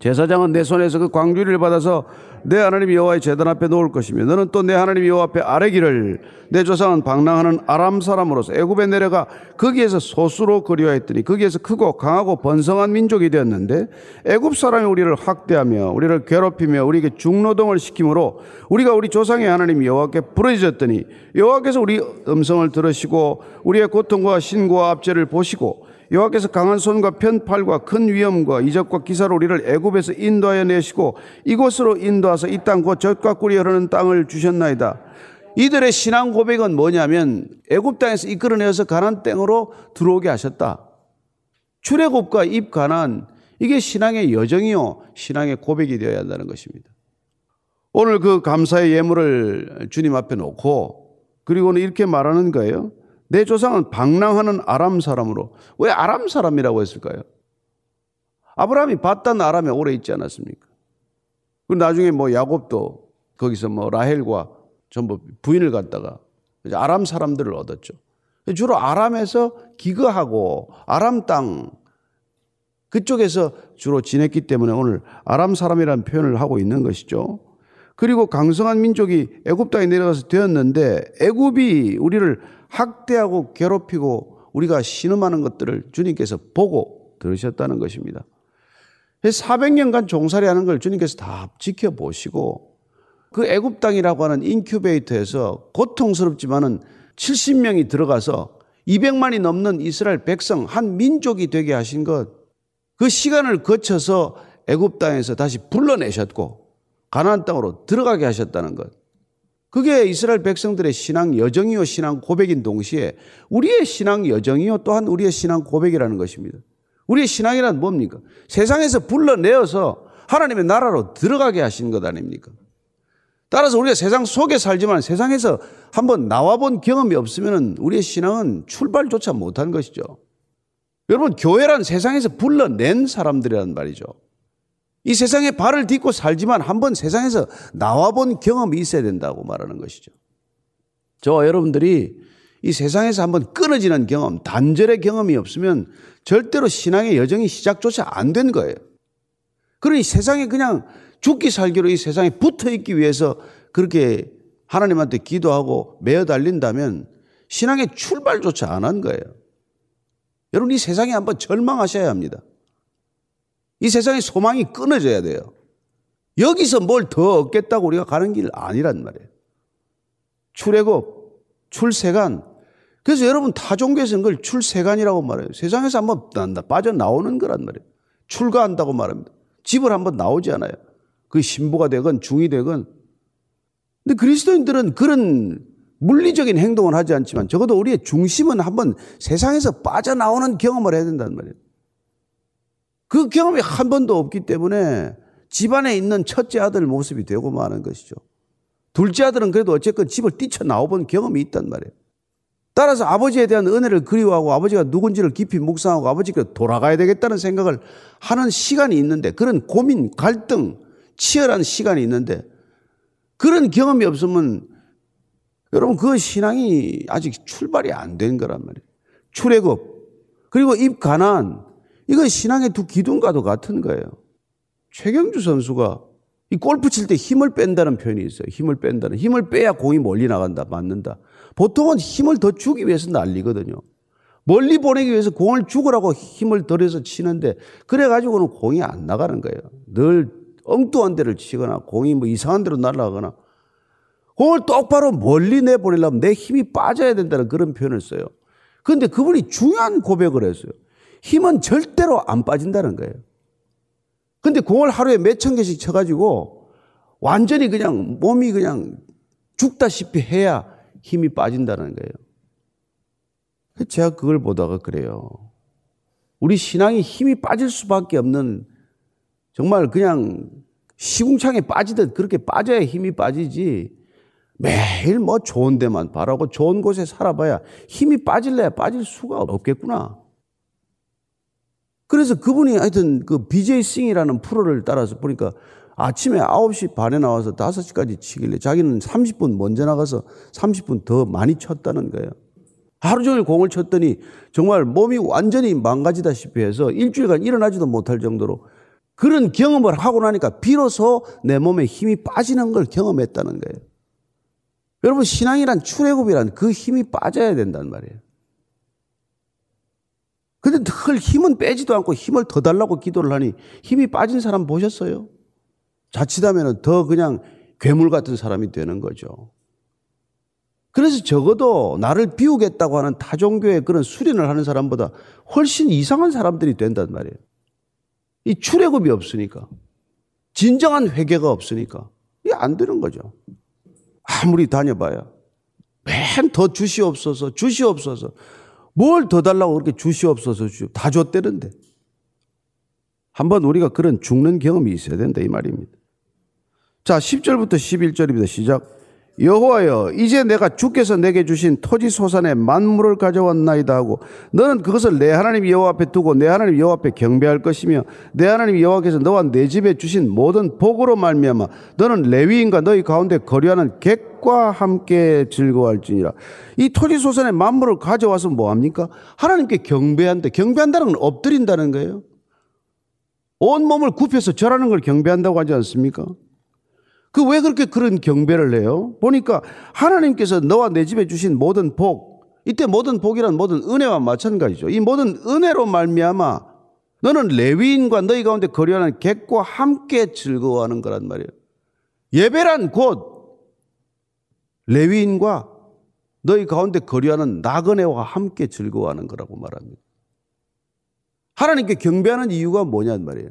제사장은 내 손에서 그 광주리를 받아서 내 하나님 여호와의 제단 앞에 놓을 것이며 너는 또 내 하나님 여호와 앞에 아뢰기를 내 조상은 방랑하는 아람 사람으로서 애굽에 내려가 거기에서 소수로 거리하였더니 거기에서 크고 강하고 번성한 민족이 되었는데 애굽 사람이 우리를 학대하며 우리를 괴롭히며 우리에게 중노동을 시키므로 우리가 우리 조상의 하나님 여호와께 부르짖었더니 여호와께서 우리 음성을 들으시고 우리의 고통과 신고와 압제를 보시고 여호와께서 강한 손과 편팔과 큰 위엄과 이적과 기사로 우리를 애굽에서 인도하여 내시고 이곳으로 인도하서 이땅 곧 젖과 꿀이 흐르는 땅을 주셨나이다. 이들의 신앙 고백은 뭐냐면 애굽 땅에서 이끌어내어서 가난 땅으로 들어오게 하셨다. 출애굽과 입 가난 이게 신앙의 여정이요 신앙의 고백이 되어야 한다는 것입니다. 오늘 그 감사의 예물을 주님 앞에 놓고 그리고는 이렇게 말하는 거예요. 내 조상은 방랑하는 아람 사람으로 왜 아람 사람이라고 했을까요? 아브라함이 바단 아람에 오래 있지 않았습니까? 그리고 나중에 뭐 야곱도 거기서 뭐 라헬과 전부 부인을 갖다가 아람 사람들을 얻었죠. 주로 아람에서 기거하고 아람 땅 그쪽에서 주로 지냈기 때문에 오늘 아람 사람이라는 표현을 하고 있는 것이죠. 그리고 강성한 민족이 애굽 땅에 내려가서 되었는데 애굽이 우리를 학대하고 괴롭히고 우리가 신음하는 것들을 주님께서 보고 들으셨다는 것입니다. 400년간 종살이 하는 걸 주님께서 다 지켜보시고 그 애굽 땅이라고 하는 인큐베이터에서 고통스럽지만은 70명이 들어가서 200만이 넘는 이스라엘 백성 한 민족이 되게 하신 것 그 시간을 거쳐서 애굽 땅에서 다시 불러내셨고 가나안 땅으로 들어가게 하셨다는 것. 그게 이스라엘 백성들의 신앙 여정이요 신앙 고백인 동시에 우리의 신앙 여정이요 또한 우리의 신앙 고백이라는 것입니다. 우리의 신앙이란 뭡니까? 세상에서 불러내어서 하나님의 나라로 들어가게 하신 것 아닙니까? 따라서 우리가 세상 속에 살지만 세상에서 한번 나와본 경험이 없으면 우리의 신앙은 출발조차 못한 것이죠. 여러분, 교회란 세상에서 불러낸 사람들이란 말이죠. 이 세상에 발을 딛고 살지만 한번 세상에서 나와본 경험이 있어야 된다고 말하는 것이죠. 저와 여러분들이 이 세상에서 한번 끊어지는 경험, 단절의 경험이 없으면 절대로 신앙의 여정이 시작조차 안 된 거예요. 그러니 세상에 그냥 죽기 살기로 이 세상에 붙어 있기 위해서 그렇게 하나님한테 기도하고 매어 달린다면 신앙의 출발조차 안 한 거예요. 여러분 이 세상에 한번 절망하셔야 합니다. 이 세상의 소망이 끊어져야 돼요. 여기서 뭘 더 얻겠다고 우리가 가는 길 아니란 말이에요. 출애굽, 출세간. 그래서 여러분 타종교에서는 그걸 출세간이라고 말해요. 세상에서 한번 빠져나오는 거란 말이에요. 출가한다고 말합니다. 집을 한번 나오지 않아요. 그 신부가 되건 중이 되건. 근데 그리스도인들은 그런 물리적인 행동을 하지 않지만 적어도 우리의 중심은 한번 세상에서 빠져나오는 경험을 해야 된단 말이에요. 그 경험이 한 번도 없기 때문에 집안에 있는 첫째 아들 모습이 되고 마는 것이죠. 둘째 아들은 그래도 어쨌건 집을 뛰쳐나와본 경험이 있단 말이에요. 따라서 아버지에 대한 은혜를 그리워하고 아버지가 누군지를 깊이 묵상하고 아버지께 돌아가야 되겠다는 생각을 하는 시간이 있는데 그런 고민, 갈등, 치열한 시간이 있는데 그런 경험이 없으면 여러분 그 신앙이 아직 출발이 안 된 거란 말이에요. 출애굽 그리고 입 가난 이건 신앙의 두 기둥과도 같은 거예요. 최경주 선수가 이 골프 칠 때 힘을 뺀다는 표현이 있어요. 힘을 뺀다는. 힘을 빼야 공이 멀리 나간다, 맞는다. 보통은 힘을 더 주기 위해서 날리거든요. 멀리 보내기 위해서 공을 죽으라고 힘을 덜해서 치는데 그래가지고는 공이 안 나가는 거예요. 늘 엉뚱한 데를 치거나 공이 뭐 이상한 데로 날아가거나 공을 똑바로 멀리 내보내려면 내 힘이 빠져야 된다는 그런 표현을 써요. 그런데 그분이 중요한 고백을 했어요. 힘은 절대로 안 빠진다는 거예요. 근데 공을 하루에 몇 천 개씩 쳐가지고 완전히 그냥 몸이 그냥 죽다시피 해야 힘이 빠진다는 거예요. 제가 그걸 보다가 그래요. 우리 신앙이 힘이 빠질 수밖에 없는 정말 그냥 시궁창에 빠지듯 그렇게 빠져야 힘이 빠지지 매일 뭐 좋은 데만 바라고 좋은 곳에 살아봐야 힘이 빠질래야 빠질 수가 없겠구나. 그래서 그분이 하여튼 그 BJ 싱이라는 프로를 따라서 보니까 아침에 9시 반에 나와서 5시까지 치길래 자기는 30분 먼저 나가서 30분 더 많이 쳤다는 거예요. 하루 종일 공을 쳤더니 정말 몸이 완전히 망가지다시피 해서 일주일간 일어나지도 못할 정도로 그런 경험을 하고 나니까 비로소 내 몸에 힘이 빠지는 걸 경험했다는 거예요. 여러분 신앙이란 출애굽이란 그 힘이 빠져야 된단 말이에요. 근데 늘 힘은 빼지도 않고 힘을 더 달라고 기도를 하니 힘이 빠진 사람 보셨어요? 자칫하면 더 그냥 괴물 같은 사람이 되는 거죠. 그래서 적어도 나를 비우겠다고 하는 타종교의 그런 수련을 하는 사람보다 훨씬 이상한 사람들이 된단 말이에요. 이 출애굽이 없으니까. 진정한 회개가 없으니까. 이게 안 되는 거죠. 아무리 다녀봐야. 맨 더 주시옵소서, 주시옵소서. 뭘 더 달라고 그렇게 주시옵소서 주시오. 다 줬대는데. 한번 우리가 그런 죽는 경험이 있어야 된다 이 말입니다. 자, 10절부터 11절입니다. 시작. 여호와여 이제 내가 주께서 내게 주신 토지 소산의 만물을 가져왔나이다 하고 너는 그것을 내 하나님 여호와 앞에 두고 내 하나님 여호와 앞에 경배할 것이며 내 하나님 여호와께서 너와 내 집에 주신 모든 복으로 말미암아 너는 레위인과 너희 가운데 거류하는 객과 함께 즐거워할지니라 이 토지 소산의 만물을 가져와서 뭐 합니까? 하나님께 경배한다. 경배한다는 건 엎드린다는 거예요. 온 몸을 굽혀서 절하는 걸 경배한다고 하지 않습니까? 그 왜 그렇게 그런 경배를 해요? 보니까 하나님께서 너와 내 집에 주신 모든 복, 이때 모든 복이란 모든 은혜와 마찬가지죠. 이 모든 은혜로 말미암아 너는 레위인과 너희 가운데 거리하는 객과 함께 즐거워하는 거란 말이에요. 예배란 곧 레위인과 너희 가운데 거리하는 나그네와 함께 즐거워하는 거라고 말합니다. 하나님께 경배하는 이유가 뭐냐는 말이에요.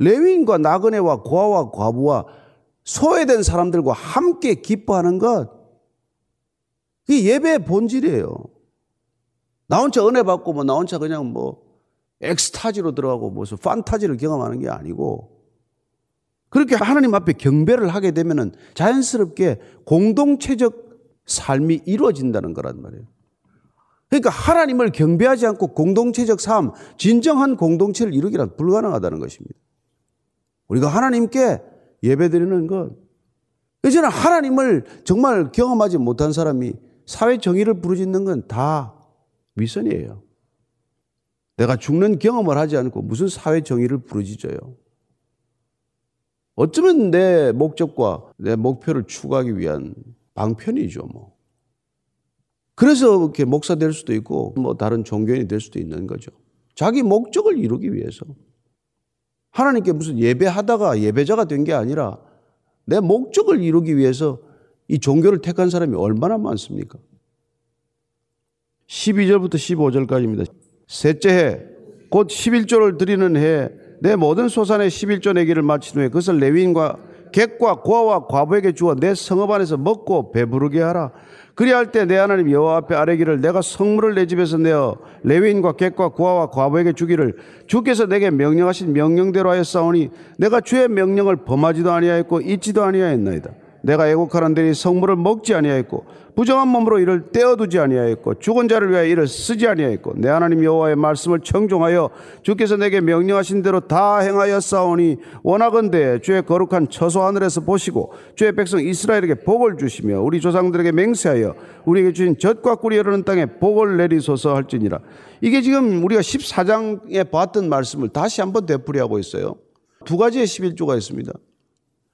레위인과 나그네와 고아와 과부와 소외된 사람들과 함께 기뻐하는 것. 이 예배의 본질이에요. 나 혼자 은혜 받고 뭐 나 혼자 그냥 뭐 엑스타지로 들어가고 무슨 판타지를 경험하는 게 아니고 그렇게 하나님 앞에 경배를 하게 되면은 자연스럽게 공동체적 삶이 이루어진다는 거란 말이에요. 그러니까 하나님을 경배하지 않고 공동체적 삶, 진정한 공동체를 이루기란 불가능하다는 것입니다. 우리가 하나님께 예배드리는 것. 이제는 하나님을 정말 경험하지 못한 사람이 사회 정의를 부르짖는 건 다 위선이에요. 내가 죽는 경험을 하지 않고 무슨 사회 정의를 부르짖어요. 어쩌면 내 목적과 내 목표를 추구하기 위한 방편이죠, 뭐. 그래서 이렇게 목사 될 수도 있고, 뭐 다른 종교인이 될 수도 있는 거죠. 자기 목적을 이루기 위해서. 하나님께 무슨 예배하다가 예배자가 된 게 아니라 내 목적을 이루기 위해서 이 종교를 택한 사람이 얼마나 많습니까? 12절부터 15절까지입니다. 셋째 해, 곧 11조를 드리는 해, 내 모든 소산의 11조 내기를 마친 후에 그것을 레위인과 객과 고아와 과부에게 주어 내 성읍 안에서 먹고 배부르게 하라. 그리할 때 내 하나님 여호와 앞에 아뢰기를 내가 성물을 내 집에서 내어 레위인과 객과 고아와 과부에게 주기를 주께서 내게 명령하신 명령대로 하였사오니 내가 주의 명령을 범하지도 아니하였고 잊지도 아니하였나이다. 내가 애곡하는 데니 성물을 먹지 아니하였고 부정한 몸으로 이를 떼어두지 아니하였고 죽은 자를 위하여 이를 쓰지 아니하였고 내 하나님 여호와의 말씀을 청종하여 주께서 내게 명령하신 대로 다 행하였사오니 원하건대 주의 거룩한 처소 하늘에서 보시고 주의 백성 이스라엘에게 복을 주시며 우리 조상들에게 맹세하여 우리에게 주신 젖과 꿀이 흐르는 땅에 복을 내리소서 할지니라. 이게 지금 우리가 14장에 봤던 말씀을 다시 한번 되풀이하고 있어요. 두 가지의 11조가 있습니다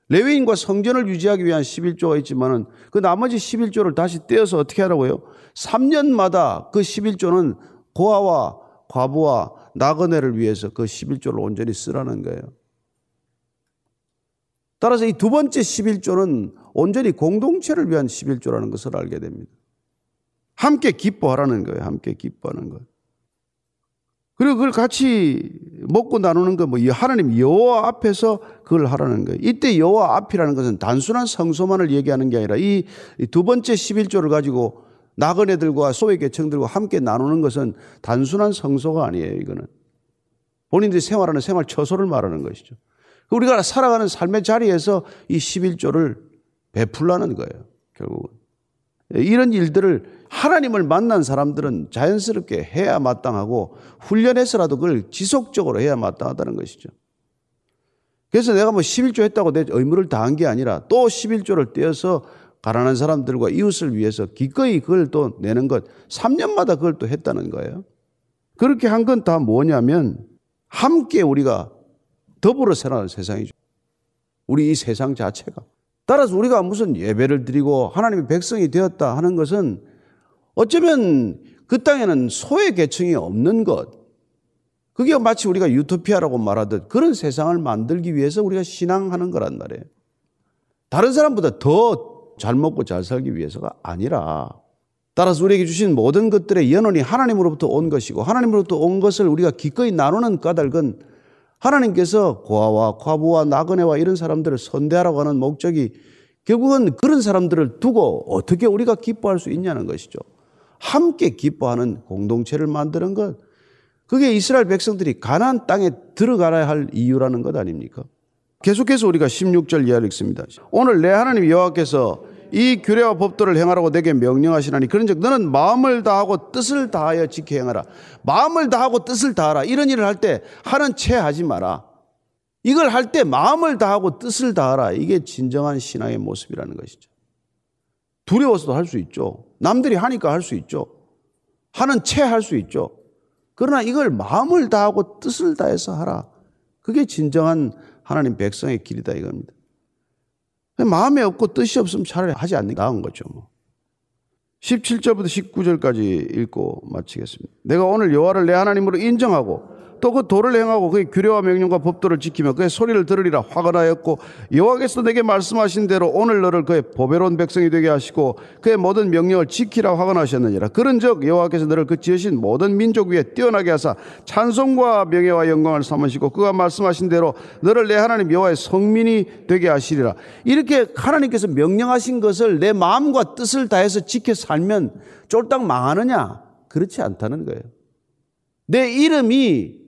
레위인과 성전을 유지하기 위한 11조가 있지만은 그 나머지 11조를 다시 떼어서 어떻게 하라고요? 3년마다 그 11조는 고아와 과부와 나그네를 위해서 그 11조를 온전히 쓰라는 거예요. 따라서 이 두 번째 11조는 온전히 공동체를 위한 11조라는 것을 알게 됩니다. 함께 기뻐하라는 거예요. 함께 기뻐하는 것. 그리고 그걸 같이 먹고 나누는 거 뭐 하나님 여호와 앞에서 그걸 하라는 거예요. 이때 여호와 앞이라는 것은 단순한 성소만을 얘기하는 게 아니라 이 두 번째 11조를 가지고 나그네들과 소외 계층들과 함께 나누는 것은 단순한 성소가 아니에요. 이거는 본인들이 생활하는 생활 처소를 말하는 것이죠. 우리가 살아가는 삶의 자리에서 이 11조를 베풀라는 거예요. 결국은 이런 일들을 하나님을 만난 사람들은 자연스럽게 해야 마땅하고 훈련해서라도 그걸 지속적으로 해야 마땅하다는 것이죠. 그래서 내가 뭐 11조 했다고 내 의무를 다한 게 아니라 또 11조를 떼어서 가난한 사람들과 이웃을 위해서 기꺼이 그걸 또 내는 것 3년마다 그걸 또 했다는 거예요. 그렇게 한 건 다 뭐냐면 함께 우리가 더불어 살아가는 세상이죠. 우리 이 세상 자체가. 따라서 우리가 무슨 예배를 드리고 하나님의 백성이 되었다 하는 것은 어쩌면 그 땅에는 소외 계층이 없는 것. 그게 마치 우리가 유토피아라고 말하듯 그런 세상을 만들기 위해서 우리가 신앙하는 거란 말이에요. 다른 사람보다 더 잘 먹고 잘 살기 위해서가 아니라 따라서 우리에게 주신 모든 것들의 연원이 하나님으로부터 온 것이고 하나님으로부터 온 것을 우리가 기꺼이 나누는 까닭은 하나님께서 고아와 과부와 나그네와 이런 사람들을 선대하라고 하는 목적이 결국은 그런 사람들을 두고 어떻게 우리가 기뻐할 수 있냐는 것이죠. 함께 기뻐하는 공동체를 만드는 것. 그게 이스라엘 백성들이 가나안 땅에 들어가야 할 이유라는 것 아닙니까? 계속해서 우리가 16절 이하를 읽습니다. 오늘 내 하나님 여호와께서 이 규례와 법도를 행하라고 내게 명령하시나니 그런즉 너는 마음을 다하고 뜻을 다하여 지켜 행하라. 마음을 다하고 뜻을 다하라. 이런 일을 할 때 하는 채 하지 마라. 이걸 할 때 마음을 다하고 뜻을 다하라. 이게 진정한 신앙의 모습이라는 것이죠. 두려워서도 할 수 있죠. 남들이 하니까 할 수 있죠. 하는 채 할 수 있죠. 그러나 이걸 마음을 다하고 뜻을 다해서 하라. 그게 진정한 하나님 백성의 길이다 이겁니다. 마음에 없고 뜻이 없으면 차라리 하지 않는 게 나은 거죠. 뭐. 17절부터 19절까지 읽고 마치겠습니다. 내가 오늘 여호와를 내 하나님으로 인정하고 또 그 도를 행하고 그의 규례와 명령과 법도를 지키며 그의 소리를 들으리라 화가 나였고 여호와께서 내게 말씀하신 대로 오늘 너를 그의 보배로운 백성이 되게 하시고 그의 모든 명령을 지키라 화가 나셨느니라. 그런즉 여호와께서 너를 그 지으신 모든 민족 위에 뛰어나게 하사 찬송과 명예와 영광을 삼으시고 그가 말씀하신 대로 너를 내 하나님 여호와의 성민이 되게 하시리라. 이렇게 하나님께서 명령하신 것을 내 마음과 뜻을 다해서 지켜 살면 쫄딱 망하느냐? 그렇지 않다는 거예요. 내 이름이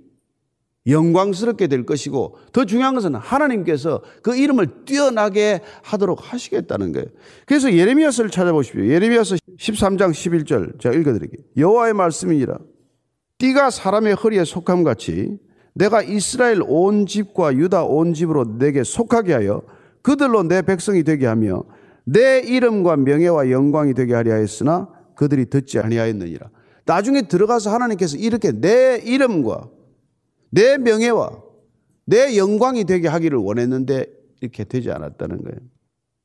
영광스럽게 될 것이고 더 중요한 것은 하나님께서 그 이름을 뛰어나게 하도록 하시겠다는 거예요. 그래서 예레미야서를 찾아보십시오. 예레미야서 13장 11절 제가 읽어드릴게요. 여호와의 말씀이니라. 띠가 사람의 허리에 속함 같이 내가 이스라엘 온 집과 유다 온 집으로 내게 속하게 하여 그들로 내 백성이 되게 하며 내 이름과 명예와 영광이 되게 하려 했으나 그들이 듣지 아니하였느니라. 나중에 들어가서 하나님께서 이렇게 내 이름과 내 명예와 내 영광이 되게 하기를 원했는데 이렇게 되지 않았다는 거예요.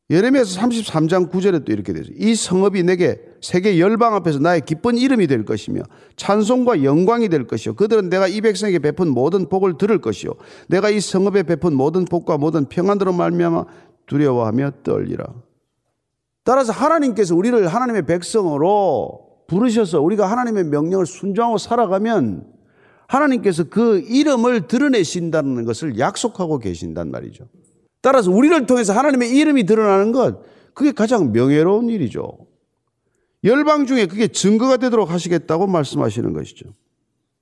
예레미야서 33장 9절에 또 이렇게 되죠. 이 성읍이 내게 세계 열방 앞에서 나의 기쁜 이름이 될 것이며 찬송과 영광이 될 것이요. 그들은 내가 이 백성에게 베푼 모든 복을 들을 것이요. 내가 이 성읍에 베푼 모든 복과 모든 평안으로 말미암아 두려워하며 떨리라. 따라서 하나님께서 우리를 하나님의 백성으로 부르셔서 우리가 하나님의 명령을 순종하고 살아가면 하나님께서 그 이름을 드러내신다는 것을 약속하고 계신단 말이죠. 따라서 우리를 통해서 하나님의 이름이 드러나는 것, 그게 가장 명예로운 일이죠. 열방 중에 그게 증거가 되도록 하시겠다고 말씀하시는 것이죠.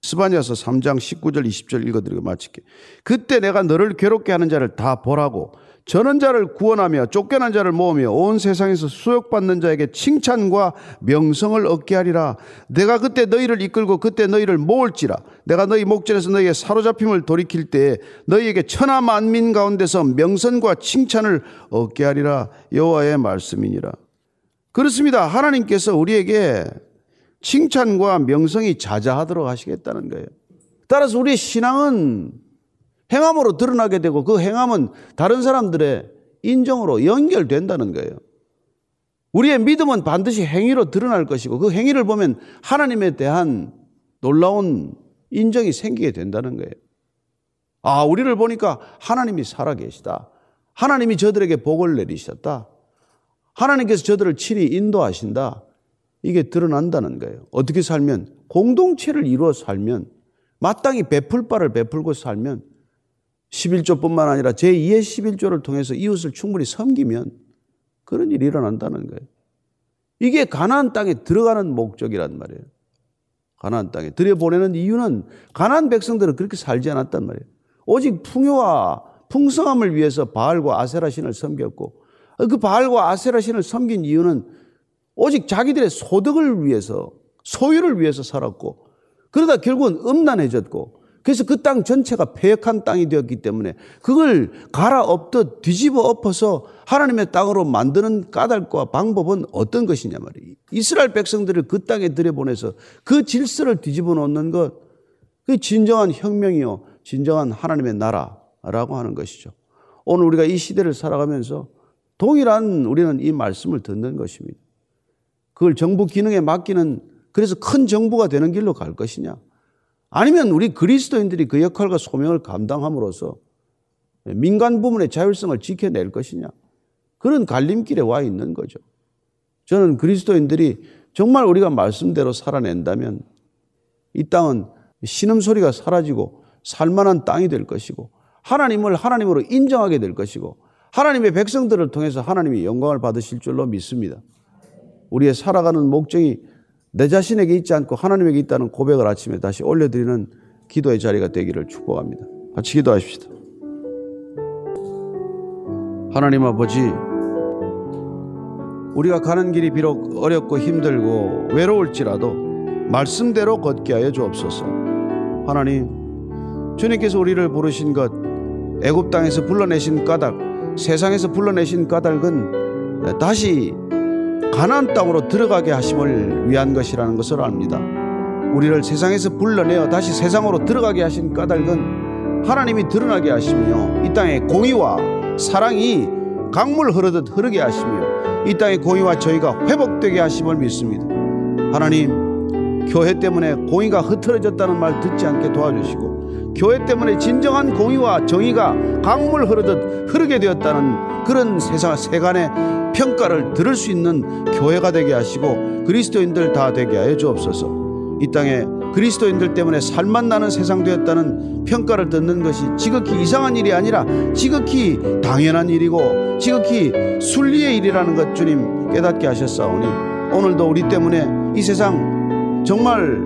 스바냐서 3장 19절 20절 읽어드리고 마칠게. 그때 내가 너를 괴롭게 하는 자를 다 보라고 저는 자를 구원하며 쫓겨난 자를 모으며 온 세상에서 수욕받는 자에게 칭찬과 명성을 얻게 하리라. 내가 그때 너희를 이끌고 그때 너희를 모을지라. 내가 너희 목전에서 너희의 사로잡힘을 돌이킬 때에 너희에게 천하 만민 가운데서 명성과 칭찬을 얻게 하리라. 여호와의 말씀이니라. 그렇습니다. 하나님께서 우리에게 칭찬과 명성이 자자하도록 하시겠다는 거예요. 따라서 우리의 신앙은 행함으로 드러나게 되고 그 행함은 다른 사람들의 인정으로 연결된다는 거예요. 우리의 믿음은 반드시 행위로 드러날 것이고 그 행위를 보면 하나님에 대한 놀라운 인정이 생기게 된다는 거예요. 아, 우리를 보니까 하나님이 살아계시다. 하나님이 저들에게 복을 내리셨다. 하나님께서 저들을 친히 인도하신다. 이게 드러난다는 거예요. 어떻게 살면 공동체를 이루어 살면 마땅히 베풀 바를 베풀고 살면 11조뿐만 아니라 제2의 11조를 통해서 이웃을 충분히 섬기면 그런 일이 일어난다는 거예요. 이게 가나안 땅에 들어가는 목적이란 말이에요. 가나안 땅에 들여보내는 이유는 가나안 백성들은 그렇게 살지 않았단 말이에요. 오직 풍요와 풍성함을 위해서 바알과 아세라 신을 섬겼고 그 바알과 아세라 신을 섬긴 이유는 오직 자기들의 소득을 위해서 소유를 위해서 살았고 그러다 결국은 음란해졌고 그래서 그 땅 전체가 폐역한 땅이 되었기 때문에 그걸 갈아엎듯 뒤집어 엎어서 하나님의 땅으로 만드는 까닭과 방법은 어떤 것이냐 말이에요. 이스라엘 백성들을 그 땅에 들여보내서 그 질서를 뒤집어 놓는 것, 그 진정한 혁명이요. 진정한 하나님의 나라라고 하는 것이죠. 오늘 우리가 이 시대를 살아가면서 동일한 우리는 이 말씀을 듣는 것입니다. 그걸 정부 기능에 맡기는 그래서 큰 정부가 되는 길로 갈 것이냐. 아니면 우리 그리스도인들이 그 역할과 소명을 감당함으로써 민간 부문의 자율성을 지켜낼 것이냐. 그런 갈림길에 와 있는 거죠. 저는 그리스도인들이 정말 우리가 말씀대로 살아낸다면 이 땅은 신음소리가 사라지고 살만한 땅이 될 것이고 하나님을 하나님으로 인정하게 될 것이고 하나님의 백성들을 통해서 하나님이 영광을 받으실 줄로 믿습니다. 우리의 살아가는 목적이 내 자신에게 있지 않고 하나님에게 있다는 고백을 아침에 다시 올려드리는 기도의 자리가 되기를 축복합니다. 같이 기도하십시다. 하나님 아버지, 우리가 가는 길이 비록 어렵고 힘들고 외로울지라도 말씀대로 걷게 하여 주옵소서. 하나님, 주님께서 우리를 부르신 것, 애굽 땅에서 불러내신 까닭, 세상에서 불러내신 까닭은 다시 가나안 땅으로 들어가게 하심을 위한 것이라는 것을 압니다. 우리를 세상에서 불러내어 다시 세상으로 들어가게 하신 까닭은 하나님이 드러나게 하시며 이 땅에 공의와 사랑이 강물 흐르듯 흐르게 하시며 이 땅의 공의와 저희가 회복되게 하심을 믿습니다. 하나님 교회 때문에 공의가 흐트러졌다는 말 듣지 않게 도와주시고 교회 때문에 진정한 공의와 정의가 강물 흐르듯 흐르게 되었다는 그런 세상 세간의 평가를 들을 수 있는 교회가 되게 하시고 그리스도인들 다 되게 하여 주옵소서. 이 땅에 그리스도인들 때문에 살만 나는 세상 되었다는 평가를 듣는 것이 지극히 이상한 일이 아니라 지극히 당연한 일이고 지극히 순리의 일이라는 것 주님 깨닫게 하셨사오니 오늘도 우리 때문에 이 세상 정말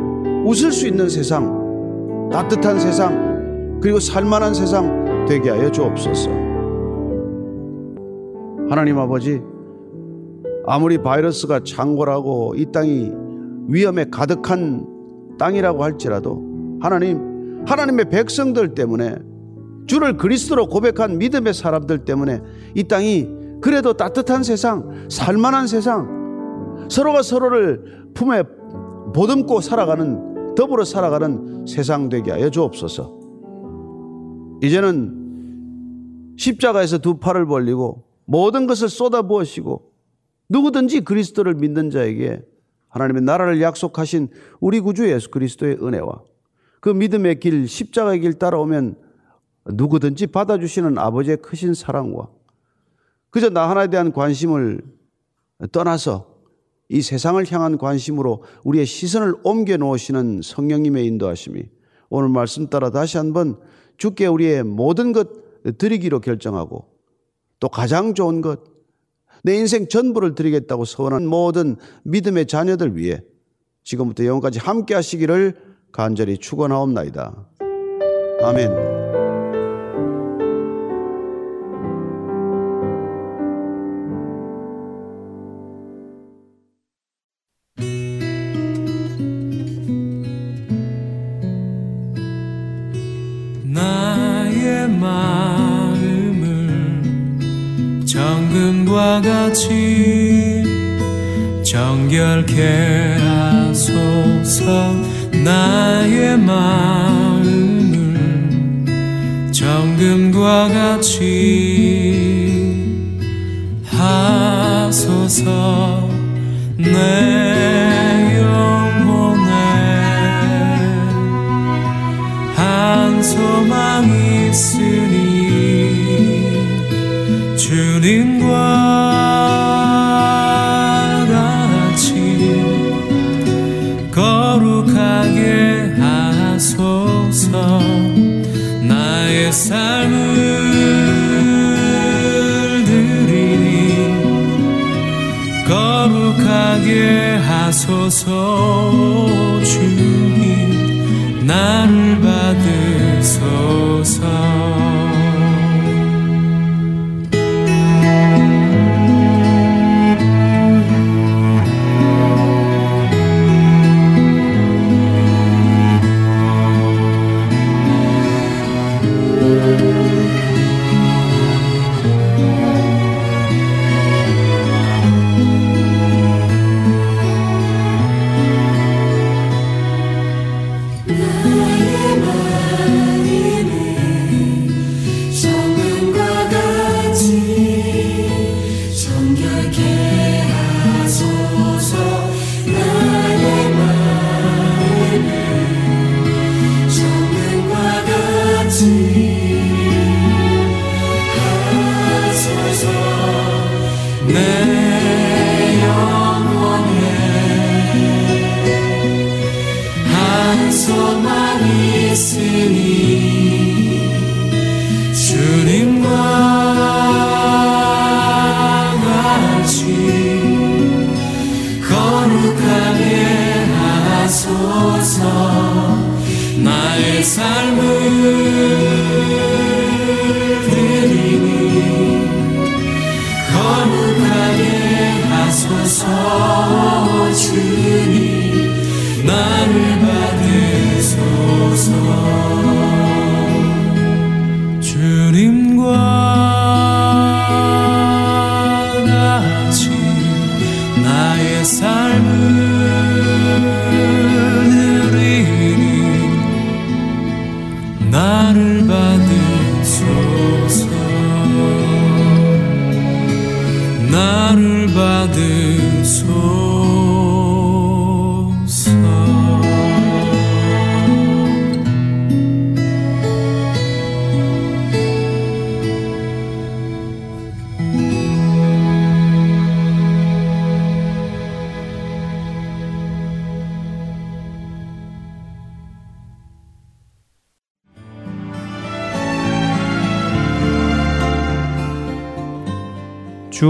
웃을 수 있는 세상 따뜻한 세상 그리고 살만한 세상 되게 하여 주옵소서. 하나님 아버지 아무리 바이러스가 창궐하고 이 땅이 위험에 가득한 땅이라고 할지라도 하나님, 하나님의 백성들 때문에 주를 그리스도로 고백한 믿음의 사람들 때문에 이 땅이 그래도 따뜻한 세상, 살만한 세상, 서로가 서로를 품에 보듬고 살아가는, 더불어 살아가는 세상 되게 하여 주옵소서. 이제는 십자가에서 두 팔을 벌리고 모든 것을 쏟아부으시고 누구든지 그리스도를 믿는 자에게 하나님의 나라를 약속하신 우리 구주 예수 그리스도의 은혜와 그 믿음의 길, 십자가의 길 따라오면 누구든지 받아주시는 아버지의 크신 사랑과 그저 나 하나에 대한 관심을 떠나서 이 세상을 향한 관심으로 우리의 시선을 옮겨 놓으시는 성령님의 인도하심이 오늘 말씀 따라 다시 한번 주께 우리의 모든 것 드리기로 결정하고 또 가장 좋은 것, 내 인생 전부를 드리겠다고 서원한 모든 믿음의 자녀들 위해 지금부터 영원까지 함께 하시기를 간절히 축원하옵나이다. 아멘.